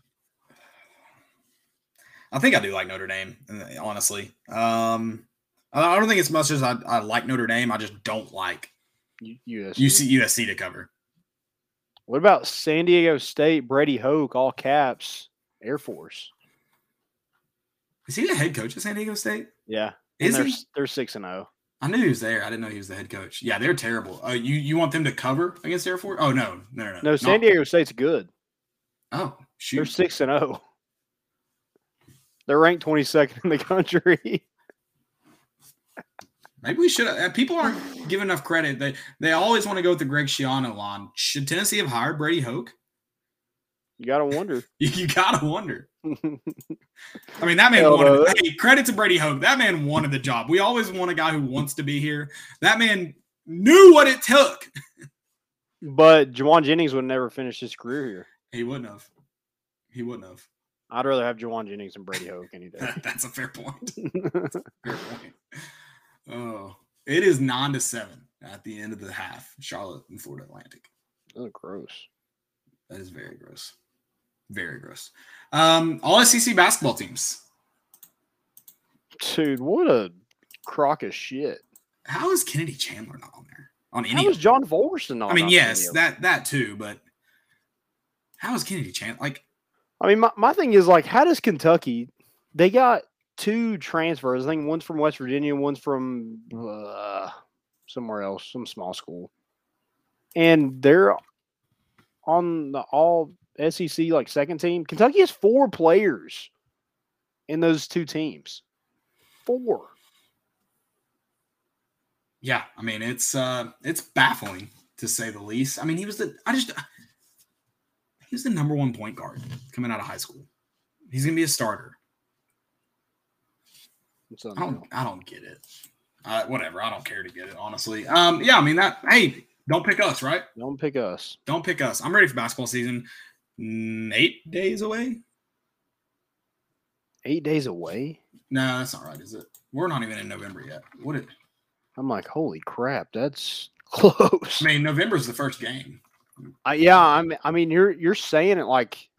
I think I do like Notre Dame, uh, honestly. Um, I don't think as much as I, I like Notre Dame, I just don't like USC. UC, USC to cover. What about San Diego State? Brady Hoke, all caps, Air Force. Is he the head coach of San Diego State? Yeah, Is and they're he? they're six and oh. zero. I knew he was there. I didn't know he was the head coach. Yeah, they're terrible. Uh, you you want them to cover against Air Force? Oh no, no, no, no. No, San Diego State's good. Oh They're six and zero. They're ranked twenty second in the country. *laughs* Maybe we should. Uh, people aren't giving enough credit. They they always want to go with the Greg Schiano line. Should Tennessee have hired Brady Hoke? you gotta wonder. *laughs* You, you gotta wonder. I mean, that man Hell wanted. no. Hey, credit to Brady Hoke. That man wanted the job. We always want a guy who wants to be here. That man knew what it took. but Jauan Jennings would never finish his career here. He wouldn't have. He wouldn't have. I'd rather have Jauan Jennings than Brady Hoke any day. *laughs* That's a fair point. *laughs* Fair point. Oh, it is nine to seven at the end of the half. Charlotte and Florida Atlantic. oh, gross. That is very gross. Very gross. Um, all SEC basketball teams. Dude, what a crock of shit. How is Kennedy Chandler not on there? On any? How them? John Fulkerson not? I mean, yes, that that too, but how is Kennedy Chandler? Like, I mean, my, my thing is like, how does Kentucky? They got two transfers. I think one's from West Virginia, one's from uh, somewhere else, some small school, and they're on the all SEC like second team. Kentucky has four players in those two teams. Four. Yeah, I mean it's uh it's baffling to say the least. I mean he was the I just he was the number one point guard coming out of high school. He's gonna be a starter. I don't I don't get it. Uh, whatever. I don't care to get it honestly. Um yeah, I mean that. Hey, don't pick us, right? Don't pick us. Don't pick us. I'm ready for basketball season. Mm, Eight days away. Eight days away. No, that's not right, is it? We're not even in November yet. What? It, I'm like, holy crap, that's *laughs* close. I mean, November's the first game. Uh, yeah, I'm. I mean, you're you're saying it like,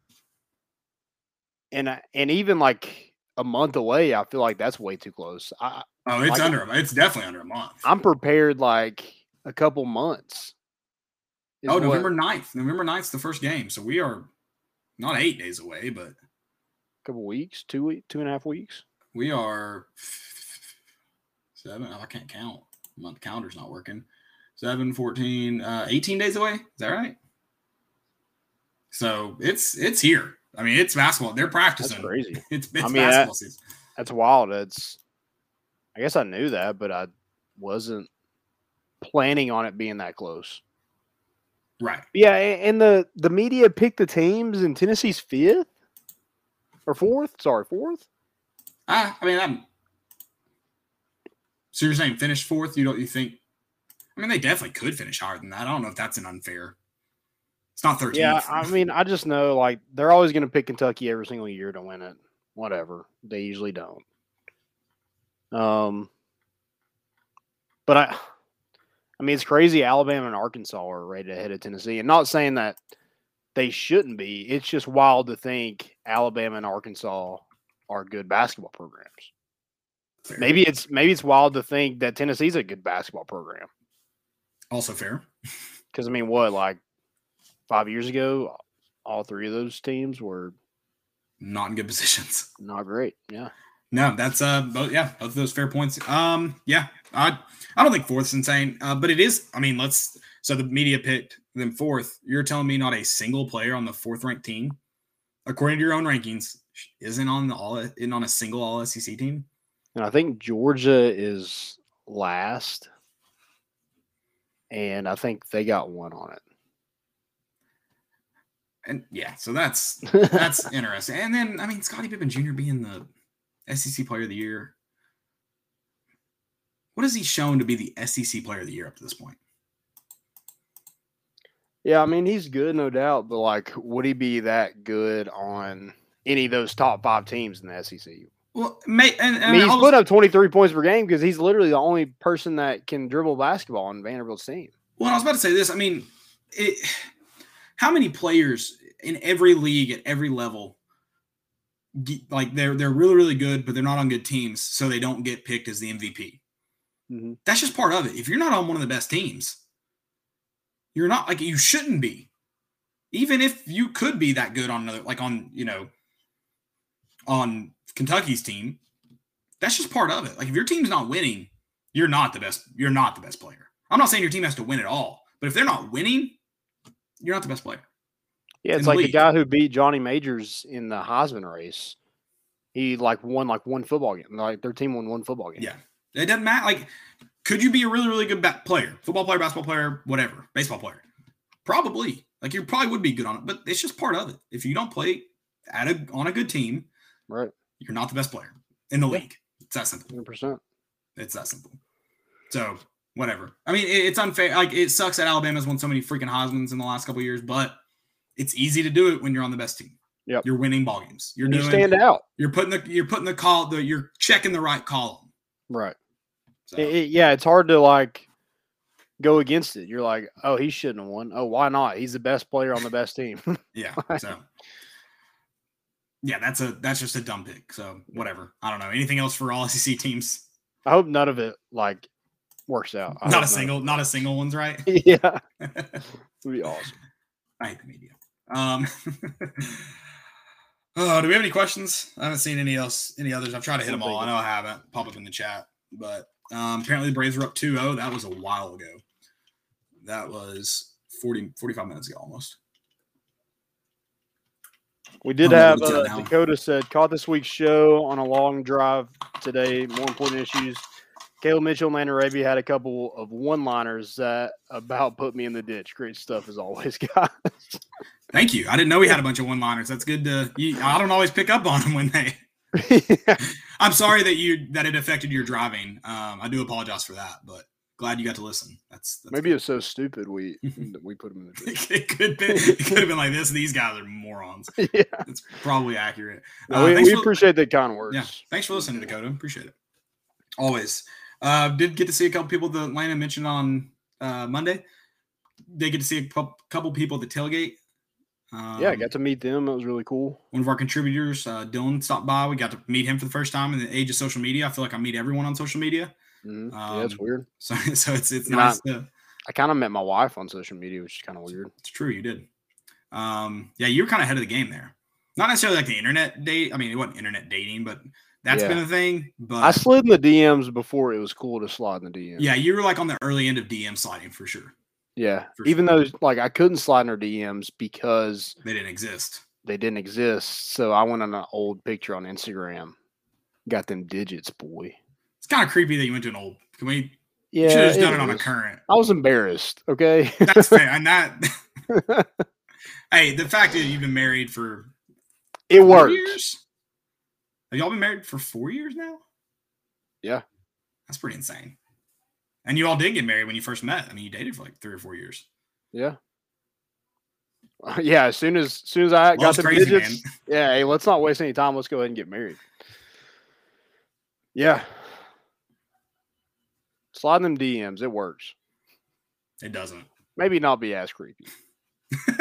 and and even like a month away. I feel like that's way too close. I Oh, it's Like- under. a- It's definitely under a month. I'm prepared like a couple months. Is oh, what- November 9th. November 9th the first game. So we are not eight days away, but a couple weeks, two week, two and a half weeks. we are seven. Oh, I can't count. My calendar's not working. Seven, 14, uh, 18 days away. Is that right? So it's it's here. I mean, it's basketball. They're That's practicing. crazy. It's, *laughs* it's I mean, that- basketball season. That's wild. It's. I guess I knew that, but I wasn't planning on it being that close. Right. Yeah, and the the media picked the teams, and Tennessee's fifth or fourth. Sorry, fourth. Ah, I mean, I'm. So you're saying finish fourth? You don't? You think? I mean, they definitely could finish higher than that. I don't know if that's an unfair. It's not 13. Yeah, I mean, I just know like they're always going to pick Kentucky every single year to win it. Whatever, they usually don't. Um, but I, I mean, it's crazy. Alabama and Arkansas are rated ahead of Tennessee, and not saying that they shouldn't be. It's just wild to think Alabama and Arkansas are good basketball programs. Fair. Maybe it's maybe it's wild to think that Tennessee's a good basketball program. also fair. *laughs* Because I mean, what like five years ago, all three of those teams were Not in good positions. not great. Yeah, No, that's uh, both yeah, both of those fair points. Um, yeah, I I don't think fourth's insane, uh, but it is. I mean, let's. So the media picked them fourth. You're telling me not a single player on the fourth ranked team, according to your own rankings, isn't on the all in on a single All SEC team. and I think Georgia is last, and I think they got one on it. And yeah, so that's *laughs* that's interesting. And then I mean, Scottie Pippen Jr. being the SEC Player of the Year. What has he shown to be the SEC Player of the Year up to this point? yeah, I mean he's good, no doubt, but like, would he be that good on any of those top five teams in the SEC? Well, may, and, and I mean, he's putting up 23 points per game because he's literally the only person that can dribble basketball on Vanderbilt's team. Well, I was about to say this. I mean, it, how many players in every league at every level, like they're they're really really good, but they're not on good teams, so they don't get picked as the MVP. Mhm. That's just part of it. If you're not on one of the best teams, you're not like you shouldn't be. Even if you could be that good on another, like on you know, on Kentucky's team, that's just part of it. Like if your team's not winning, you're not the best. You're not the best player. I'm not saying your team has to win at all, but if they're not winning, you're not the best player. Yeah, it's the like the guy who beat Johnny Majors in the Heisman race. He like won like one football game. Like their team won one football game. Yeah. It doesn't matter. Like, could you be a really, really good ba- player, football player, basketball player, whatever, baseball player? Probably. Like, you probably would be good on it, but it's just part of it. If you don't play at a on a good team, Right. you're not the best player in the Yeah. league. It's that simple. Hundred percent. It's that simple. So whatever. I mean, it- it's unfair. Like it sucks that Alabama's won so many freaking Heisman's in the last couple of years, but it's easy to do it when you're on the best team. Yep. You're winning ball games. You're You doing. stand out. You're putting the. You're putting the call. The you're checking the right column. Right. So, It- it- yeah, it's hard to like go against it. You're like, oh, he shouldn't have won. Oh, why not? He's the best player on the best team. *laughs* yeah. So. Yeah, that's a that's just a dumb pick. So whatever. I don't know. Anything else for all *laughs* SEC teams? I hope none of it like works out. I Not a single. Not a single one's right. *laughs* yeah, it'd be awesome. I hate the media. Um, Oh, *laughs* do we have any questions? I haven't seen any else, any others. I've tried to hit them all. I know I haven't. Pop up in the chat, but um, apparently the Braves were up 2-0. That was a while ago. That was 40, 45 minutes ago almost. We did have uh. Dakota said caught this week's show on a long drive today. More important issues. Caleb Mitchell and Landon Arabia had a couple of one-liners that about put me in the ditch. Great stuff as always, *laughs* guys. Thank you. I didn't know we had a bunch of one-liners. That's good to. You, I don't always pick up on them when they. *laughs* I'm sorry that you that it affected your driving. Um, I do apologize for that, but glad you got to listen. That's, that's Maybe it's so stupid we *laughs* we put them in the ditch. it could be, it could have been like this. These guys are morons. *laughs* yeah, It's probably accurate. No, Uh, we, we for- appreciate that kind words. Yeah, thanks for listening, Dakota. Appreciate it. Always. Uh, did get to see a couple people that Lana mentioned on uh, Monday. They get to see a couple people at the tailgate. Um, yeah, I got to meet them. That was really cool. one of our contributors, uh, Dylan, stopped by. We got to meet him for the first time in the age of social media. I feel like I meet everyone on social media, Mhm. yeah, it's Um, weird. *laughs* so so it's it's Not- nice. To, I kind of met my wife on social media, which is kind of weird. it's true, you did. Um, yeah, you were kind of ahead of the game there. Not necessarily like the internet date. I mean, it wasn't internet dating, but that's Yeah. been a thing. But I slid in the DMs before it was cool to slide in the DMs. yeah, you were like on the early end of DM sliding for sure. Yeah. Even though like I couldn't slide in her DMs because They didn't exist. they didn't exist. So I went on an old picture on Instagram. Got them digits, boy. It's kind of creepy that you went to an old. Can we? Yeah. you should have just done it on a current. I was embarrassed. Okay. That's fair. And that. *laughs* *laughs* hey, the fact that you've been married for it worked. years. Have y'all been married for four years now? Yeah. That's pretty insane. And you all did get married when you first met. I mean, you dated for like three or four years. Yeah. *laughs* Yeah. As soon as, as soon as I got the crazy, digits, yeah. Hey, let's not waste any time. Let's go ahead and get married. Yeah. Slide them DMs. It works. It doesn't. Maybe not be as creepy. *laughs*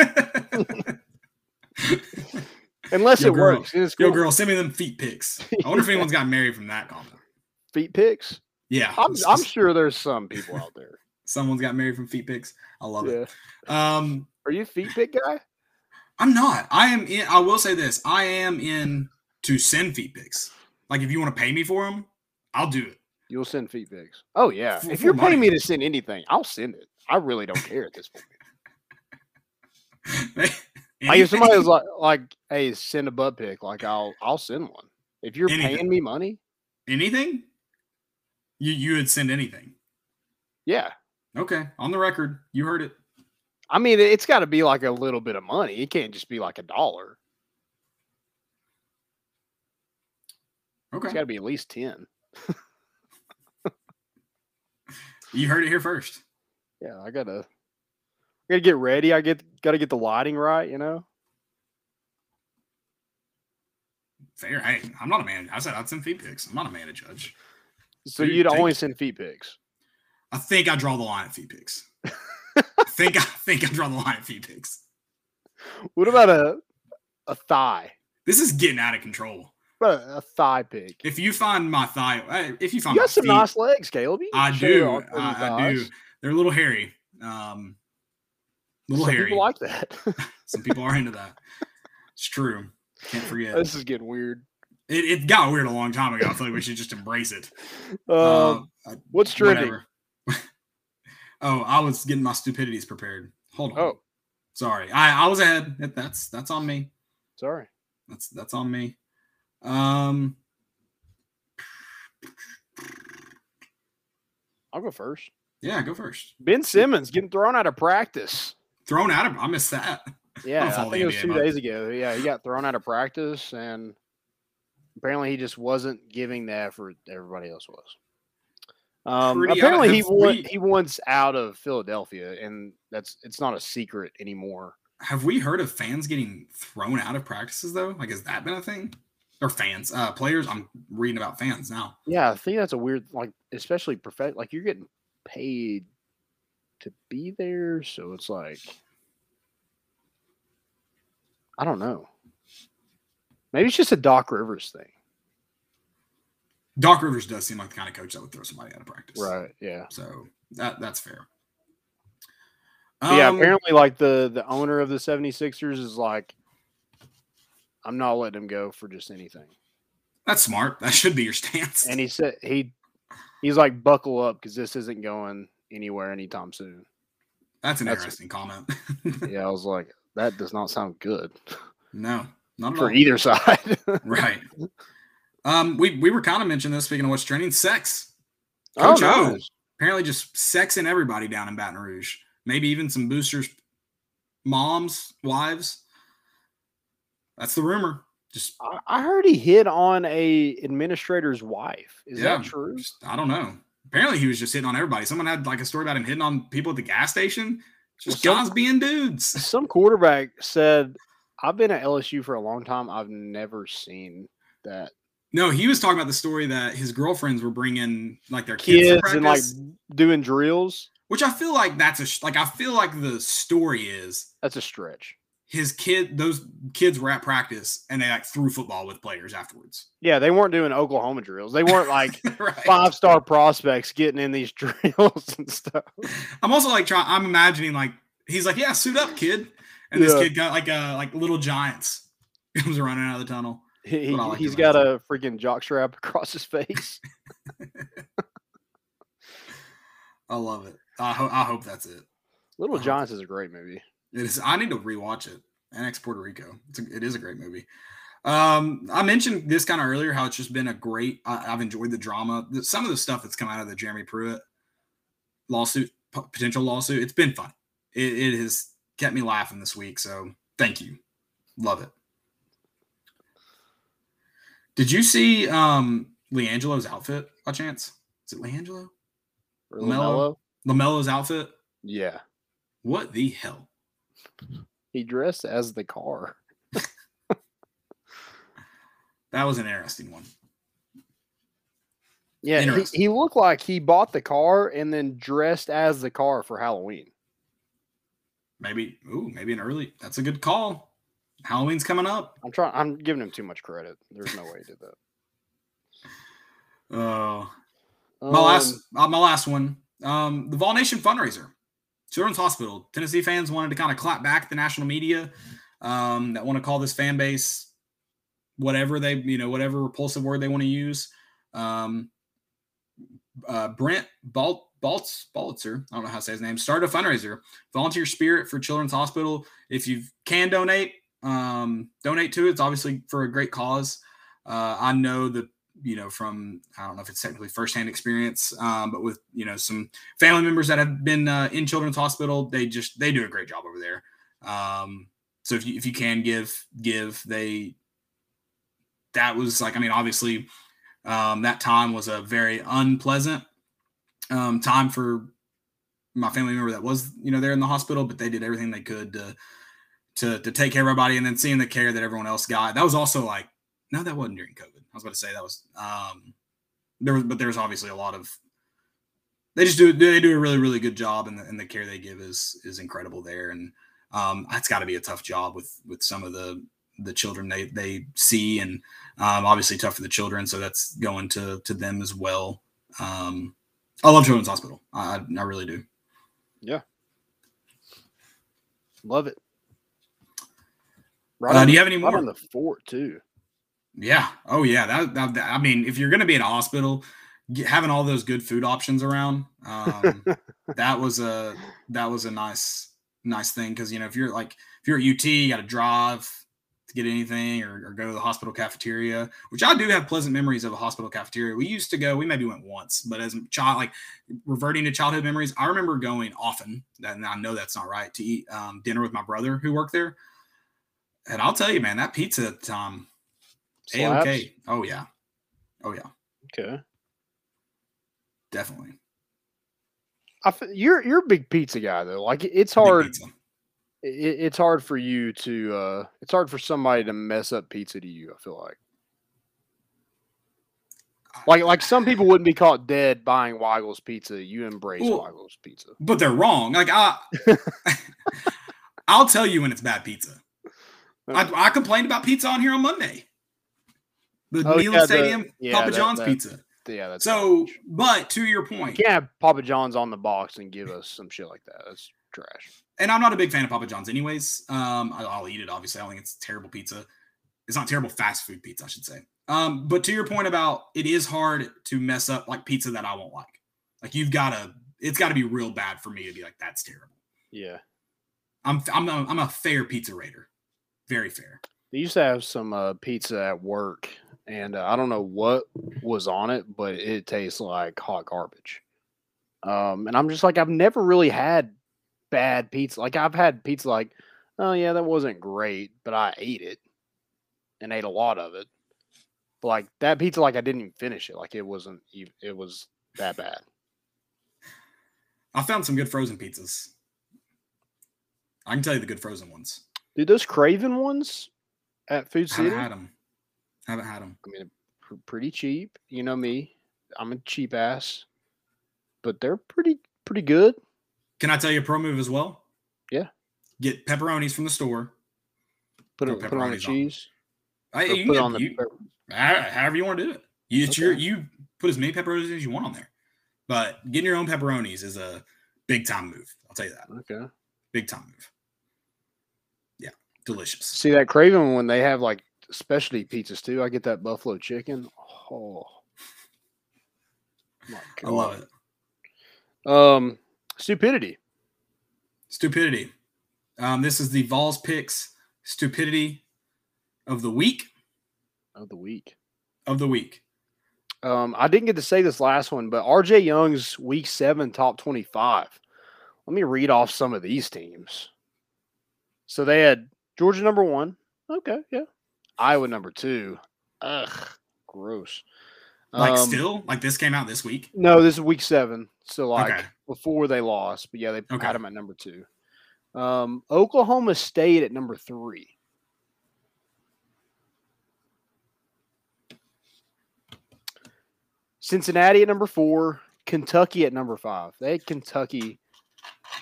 Unless Yo, it girl. works. It's Yo, girl, send me them feet pics. I wonder if *laughs* anyone's got married from that comment. Feet pics. Yeah, I'm, I'm sure there's some people out there. *laughs* someone's got married from feet pics. I love Yeah. it. Um, Are you a feet pic guy? I'm not. I am in. I will say this. I am in to send feet pics. Like if you want to pay me for them, I'll do it. You'll send feet pics. Oh yeah. For- if you're paying money. me to send anything, I'll send it. I really don't care at this point. *laughs* Like if somebody was like, like, hey, send a butt pic, like I'll I'll send one. If you're Anything. paying me money, anything, you you would send anything. yeah. Okay, on the record, you heard it. I mean, it's got to be like a little bit of money. It can't just be like a dollar. Okay. It's got to be at least ten. *laughs* you heard it here first. Yeah, I gotta, I gotta get ready. I get got to get the lighting right. You know. Fair. Hey, I'm not a man. I said I'd send feet pics. I'm not a man to judge. So Dude, you'd only send feet pics. I think I draw the line at feet pics. *laughs* I think I think I draw the line at feet pics. What about a a thigh? This is getting out of control. A, thigh pic? If you find my thigh, if you find You my got some feet, nice legs, Caleb. I do. your arms and I, I do. They're a little hairy. Um, little Some hairy. people like that. *laughs* Some people are into *laughs* that. It's true. Can't forget. this is getting weird. It, it got weird a long time ago. I feel like we should just embrace it. Uh, *laughs* uh, what's trending? *laughs* oh, I was getting my stupidities prepared. Hold on. Oh, sorry. I, I was ahead. That's that's on me. sorry. That's that's on me. Um, I'll go first. yeah, go first. Ben Simmons getting thrown out of practice. Thrown out of. I missed that. *laughs* Yeah, I follow think it was two days ago. Yeah, he got thrown out of practice, and apparently he just wasn't giving the effort everybody else was. Um, apparently he we- he wants out of Philadelphia, and that's it's not a secret anymore. Have we heard of fans getting thrown out of practices though? Like, has that been a thing? Or fans, uh, players? I'm reading about fans now. Yeah, I think that's a weird, like especially perfect. like you're getting paid to be there, so it's like I don't know. Maybe it's just a Doc Rivers thing. Doc Rivers does seem like the kind of coach that would throw somebody out of practice. Right. Yeah. So that that's fair. But yeah, Um, apparently like the the owner of the 76ers is like I'm not letting him go for just anything. That's smart. That should be your stance. And he said he he's like buckle up because this isn't going anywhere anytime soon. That's an that's- interesting comment. *laughs* Yeah, I was like, that does not sound good no, not for all. either side. *laughs* Right. Um, we we were kind of mentioning this. Speaking of what's trending, sex. oh, Coach O. Apparently, just sexing everybody down in Baton Rouge. Maybe even some boosters, moms, wives. That's the rumor. Just I, I heard he hit on a administrator's wife. Is yeah, that true? just- I don't know. Apparently, he was just hitting on everybody. Someone had like a story about him hitting on people at the gas station. Just Well, some- guys being dudes. Some quarterback said, "I've been at LSU for a long time. I've never seen that No, he was talking about the story that his girlfriends were bringing like their kids, to kids and like doing drills. which I feel like that's a like I feel like the story is That's a stretch. his kid those kids were at practice and they like threw football with players afterwards. Yeah, they weren't doing Oklahoma drills. They weren't like *laughs* right. five star prospects getting in these *laughs* drills and stuff. I'm also like trying. I'm imagining like he's like, yeah, suit up, kid, and this kid got like uh like little giants *laughs* comes running out of the tunnel. He, I like has got a freaking jock strap *laughs* across his face. *laughs* I love it. I, ho- I hope that's it. Little Uh-huh. Giants is a great movie. It is. I need to rewatch it. NX Puerto Rico. It's a, it is a great movie. Um, I mentioned this kind of earlier how it's just been a great. I, I've enjoyed the drama. The- Some of the stuff that's come out of the Jeremy Pruitt lawsuit, potential lawsuit. It's been fun. It, it has kept me laughing this week. So thank you. Love it. Did you see um LiAngelo's outfit by chance? Is it LiAngelo? Or LaMelo? LaMelo? LaMelo's outfit? Yeah. What the hell? He dressed as the car. *laughs* That was an interesting one. Yeah, he, he looked like he bought the car and then dressed as the car for Halloween. Maybe, ooh, maybe an early. That's a good call. Halloween's coming up. I'm trying. I'm giving him too much credit. There's no way he did that. Uh, my last, Um, uh, my last one. Um, the Vol Nation fundraiser, Children's Hospital. Tennessee fans wanted to kind of clap back the national media um, that want to call this fan base whatever they, you know, whatever repulsive word they want to use. Um, uh, Brent Balt, Baltz, Baltzer, I don't know how to say his name, started a fundraiser, Volunteer Spirit for Children's Hospital. If you can donate, um, donate to it. It's obviously for a great cause. Uh, I know that you know from I don't know if it's technically firsthand experience, um, but with you know some family members that have been uh, in Children's Hospital, they just they do a great job over there. Um, so if you if you can give give they that was like I mean obviously um, that time was a very unpleasant um, time for my family member that was you know there in the hospital, but they did everything they could to to to take care of everybody, and then seeing the care that everyone else got. That was also like no, that wasn't during COVID. I was about to say that was um there was, but there's obviously a lot of they just do they do a really really good job, and the, and the care they give is is incredible there, and um that's got to be a tough job with with some of the the children they they see, and um obviously tough for the children, so that's going to to them as well. Um, I love Children's Hospital. I I really do. Yeah. Love it. Uh, do you have any right more? on the fort too? Yeah. Oh, yeah. That, that, that- I mean, if you're going to be in a hospital, get, having all those good food options around, um, *laughs* that was a that was a nice nice thing because you know if you're like if you're at UT, you got to drive to get anything or, or go to the hospital cafeteria, which I do have pleasant memories of a hospital cafeteria. We used to go. We maybe went once, but as a child, like reverting to childhood memories, I remember going often. And I know that's not right to eat um, dinner with my brother who worked there. And I'll tell you, man, that pizza at the time A-OK. Oh yeah. Oh yeah. Okay. Definitely. I f- you're you're a big pizza guy though. Like it- it's hard. It, it's hard for you to. uh It's hard for somebody to mess up pizza to you. I feel like. Like like some people wouldn't be caught dead buying Weigel's pizza. You embrace Well, Weigel's pizza. But they're wrong. Like I *laughs* *laughs* I'll tell you when it's bad pizza. I, I complained about pizza on here on Monday. The Oh, Neyland yeah, the- Stadium yeah, Papa that- John's that- pizza. Yeah, that's So, garbage. but to your you point, can't have Papa John's on the box and give us some shit like that. That's trash. And I'm not a big fan of Papa John's anyways. Um, I'll eat it obviously. I think it's terrible pizza. It's not terrible fast food pizza, I should say. Um, but to your point about it is hard to mess up like pizza that I won't like. Like you've got to, it's got to be real bad for me to be like that's terrible. Yeah. I'm I'm a, I'm a fair pizza raider, very fair. They used to have some uh, pizza at work, and uh, I don't know what was on it, but it tastes like hot garbage. Um, and I'm just like, I've never really had bad pizza. Like I've had pizza, like, oh yeah, that wasn't great, but I ate it and ate a lot of it. But like that pizza, like I didn't even finish it. Like it wasn't, even, it was that bad. I found some good frozen pizzas. I can tell you the good frozen ones. Dude, those Craven ones at Food City, Haven't had them. Haven't had them. I mean, pretty cheap. You know me, I'm a cheap ass, but they're pretty pretty good. Can I tell you a pro move as well? Yeah. Get pepperonis from the store. Put it put on the cheese. I, you put get, on the you- however you want to do it. You, it's your, you put as many pepperonis as you want on there. But getting your own pepperonis is a big time move. I'll tell you that. Okay. Big time move. Yeah. Delicious. See that craving when they have like specialty pizzas too. I get that buffalo chicken. Oh, I love it. Um, stupidity. Stupidity. Um, this is the Vols picks stupidity of the week. of the week. Of the week. Um, I didn't get to say this last one, but RJ Young's week seven top 25. Let me read off some of these teams. So they had Georgia number one. Okay, yeah. Iowa number two. Ugh, gross. Like Um, still, like this came out this week. No, this is week seven. So like Okay. Before they lost, but yeah, they Okay. had them at number two. Um, Oklahoma State at number three. Cincinnati at number four. Kentucky at number five. They had Kentucky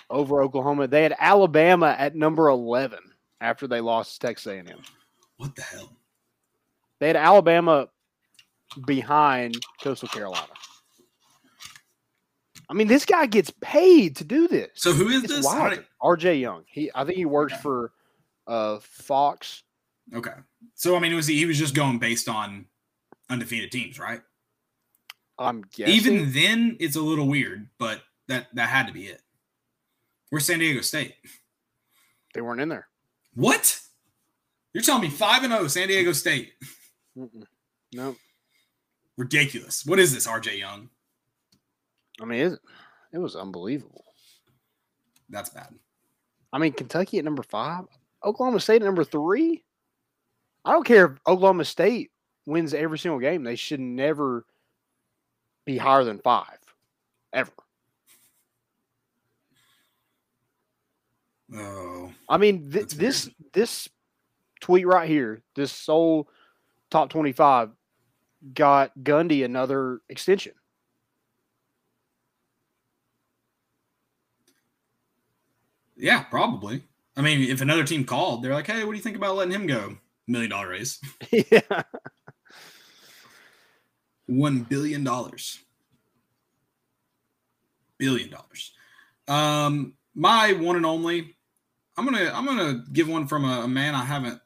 over Oklahoma. They had Alabama at number eleven after they lost to Texas A&M. What the hell? They had Alabama behind Coastal Carolina. I mean, this guy gets paid to do this. So who is It's this? Wild. RJ Young. He, I think he works Okay. for uh, Fox. okay. So I mean, was he, he was just going based on undefeated teams, right? I'm guessing. Even then, it's a little weird, but that that had to be it. Where's San Diego State? they weren't in there. What? You're telling me five and zero San Diego State? No, Ridiculous. What is this, RJ Young? I mean it, it was unbelievable. That's bad. I mean Kentucky at number five, Oklahoma State at number three. I don't care if Oklahoma State wins every single game. They should never be higher than five, ever. Oh, I mean, th- this weird. this tweet right here, this sole top twenty five, got Gundy another extension. Yeah, probably. I mean, if another team called, they're like, "Hey, what do you think about letting him go?" Million dollar raise, yeah, *laughs* *laughs* one billion dollars, billion dollars. Um, my one and only. I'm gonna I'm gonna give one from a, a man I haven't.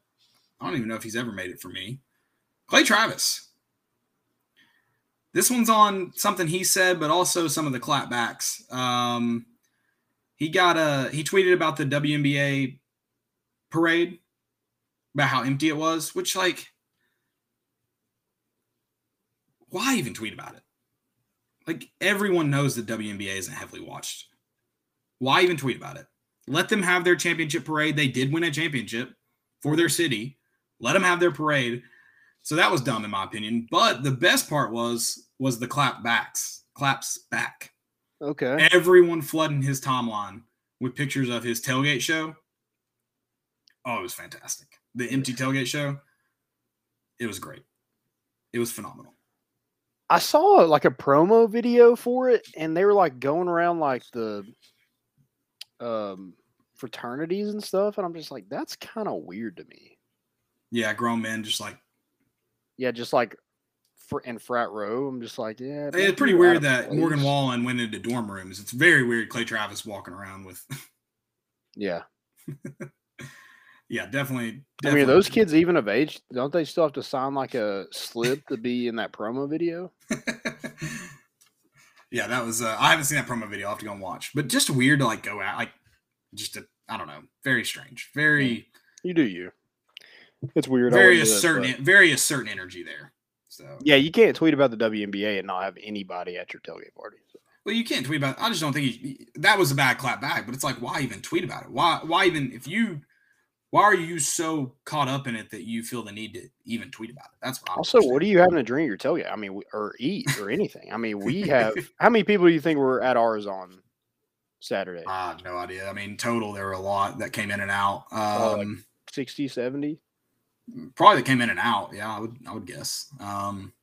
I don't even know if he's ever made it for me. Clay Travis. This one's on something he said, but also some of the clapbacks. Um, he got a he tweeted about the WNBA parade, about how empty it was, which like why even tweet about it? Like everyone knows that WNBA isn't heavily watched. Why even tweet about it? Let them have their championship parade. They did win a championship for their city. Let them have their parade. So that was dumb in my opinion. But the best part was was the clap backs, claps back. Okay. Everyone flooding his timeline with pictures of his tailgate show. Oh, it was fantastic. The empty tailgate show. It was great. It was phenomenal. I saw like a promo video for it, and they were like going around like the um fraternities and stuff, and I'm just like, that's kind of weird to me. Yeah, grown men just like Yeah, just like in frat row, I'm just like, yeah. it's pretty weird that Morgan. Wallen went into dorm rooms. It's very weird. Clay Travis walking around with Yeah, *laughs* yeah, definitely. I mean, are those kids even of age? Don't they still have to sign like a slip to be in that promo video? *laughs* yeah, that was. Uh, I haven't seen that promo video. I'll have to go and watch. But just weird to like go out, like just a, I don't know, very strange, very, You do you. It's weird. Very a certain, very a certain energy there. So Yeah, you can't tweet about the WNBA and not have anybody at your tailgate party. So. Well, you can't tweet about. I just don't think he, that was a bad clap back. But it's like, why even tweet about it? Why? Why even if you? Why are you so caught up in it that you feel the need to even tweet about it? That's what. Also, what are you having to drink at your tailgate? I mean, or eat or anything. I mean, we have *laughs* how many people do you think were at ours on Saturday? I have no idea. I mean, total there were a lot that came in and out. Oh, like- Um, 60, 70? Probably that came in and out. Yeah, I would. I would guess. Um,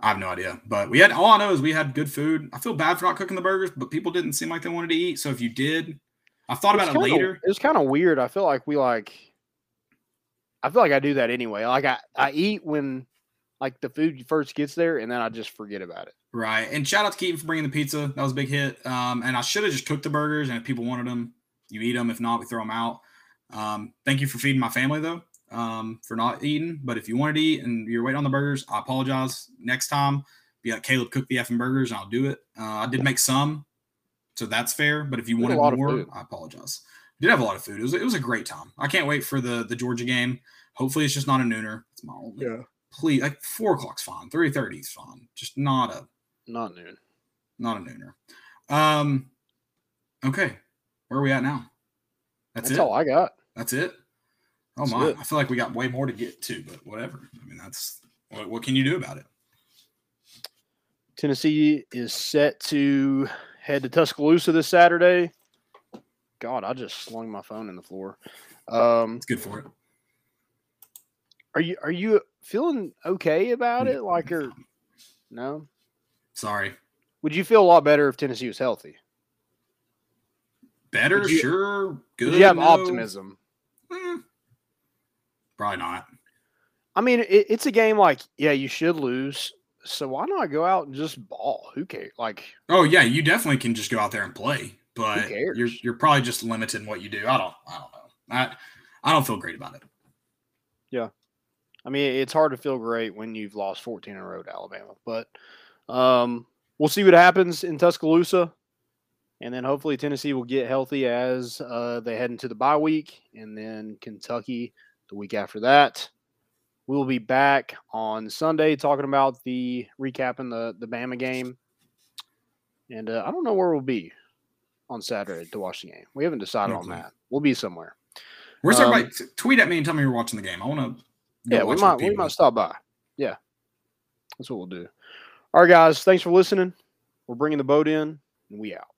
I have no idea, but we had all I know is we had good food. I feel bad for not cooking the burgers, but people didn't seem like they wanted to eat. So if you did, I thought about it kinda- later. It's kind of weird. I feel like we like. I feel like I do that anyway. Like I, I eat when, like the food first gets there, and then I just forget about it. Right. And shout out to Keaton for bringing the pizza. That was a big hit. Um, and I should have just took the burgers. And if people wanted them, you eat them. If not, we throw them out. Um, thank you for feeding my family, though, um, for not eating. But if you wanted to eat and you're waiting on the burgers, I apologize. Next time, be like, Caleb, cook the effing burgers and I'll do it. Uh, I did make some. So that's fair. But if you wanted more. I apologize. We did have a lot of food. It was, it was a great time. I can't wait for the, the Georgia game. Hopefully, it's just not a nooner. It's my only. Yeah. Please, like four o'clock's fine. Three thirty is fine. Just not a Not noon. not a nooner. Um, okay, where are we at now? That's, That's it. all I got. That's it. Oh That's my! it. I feel like we got way more to get to, but whatever. I mean, that's what, what can you do about it? Tennessee is set to head to Tuscaloosa this Saturday. God, I just slung my phone in the floor. Um, It's good for it. are you are you feeling okay about it? Like, or no? Sorry. Would you feel a lot better if Tennessee was healthy? Better, you- sure, good. You have no. optimism? Eh, probably not. I mean, it, it's a game like, yeah, you should lose. So why not go out and just ball? Who cares? Like, Oh yeah, you definitely can just go out there and play, but you're you're probably just limited in what you do. I don't I don't know. I I don't feel great about it. Yeah, I mean, it's hard to feel great when you've lost 14 in a row to Alabama, but um, we'll see what happens in Tuscaloosa. And then hopefully Tennessee will get healthy as uh, they head into the bye week. And then Kentucky the week after that. We'll be back on Sunday talking about the recapping the, the Bama game. And uh, I don't know where we'll be on Saturday to watch the game. We haven't decided No on that. We'll be somewhere. Where's Um, everybody? Tweet at me and tell me you're watching the game. I want to. Yeah, we might we might stop by. Yeah, that's what we'll do. All right, guys. Thanks for listening. We're bringing the boat in, and we out.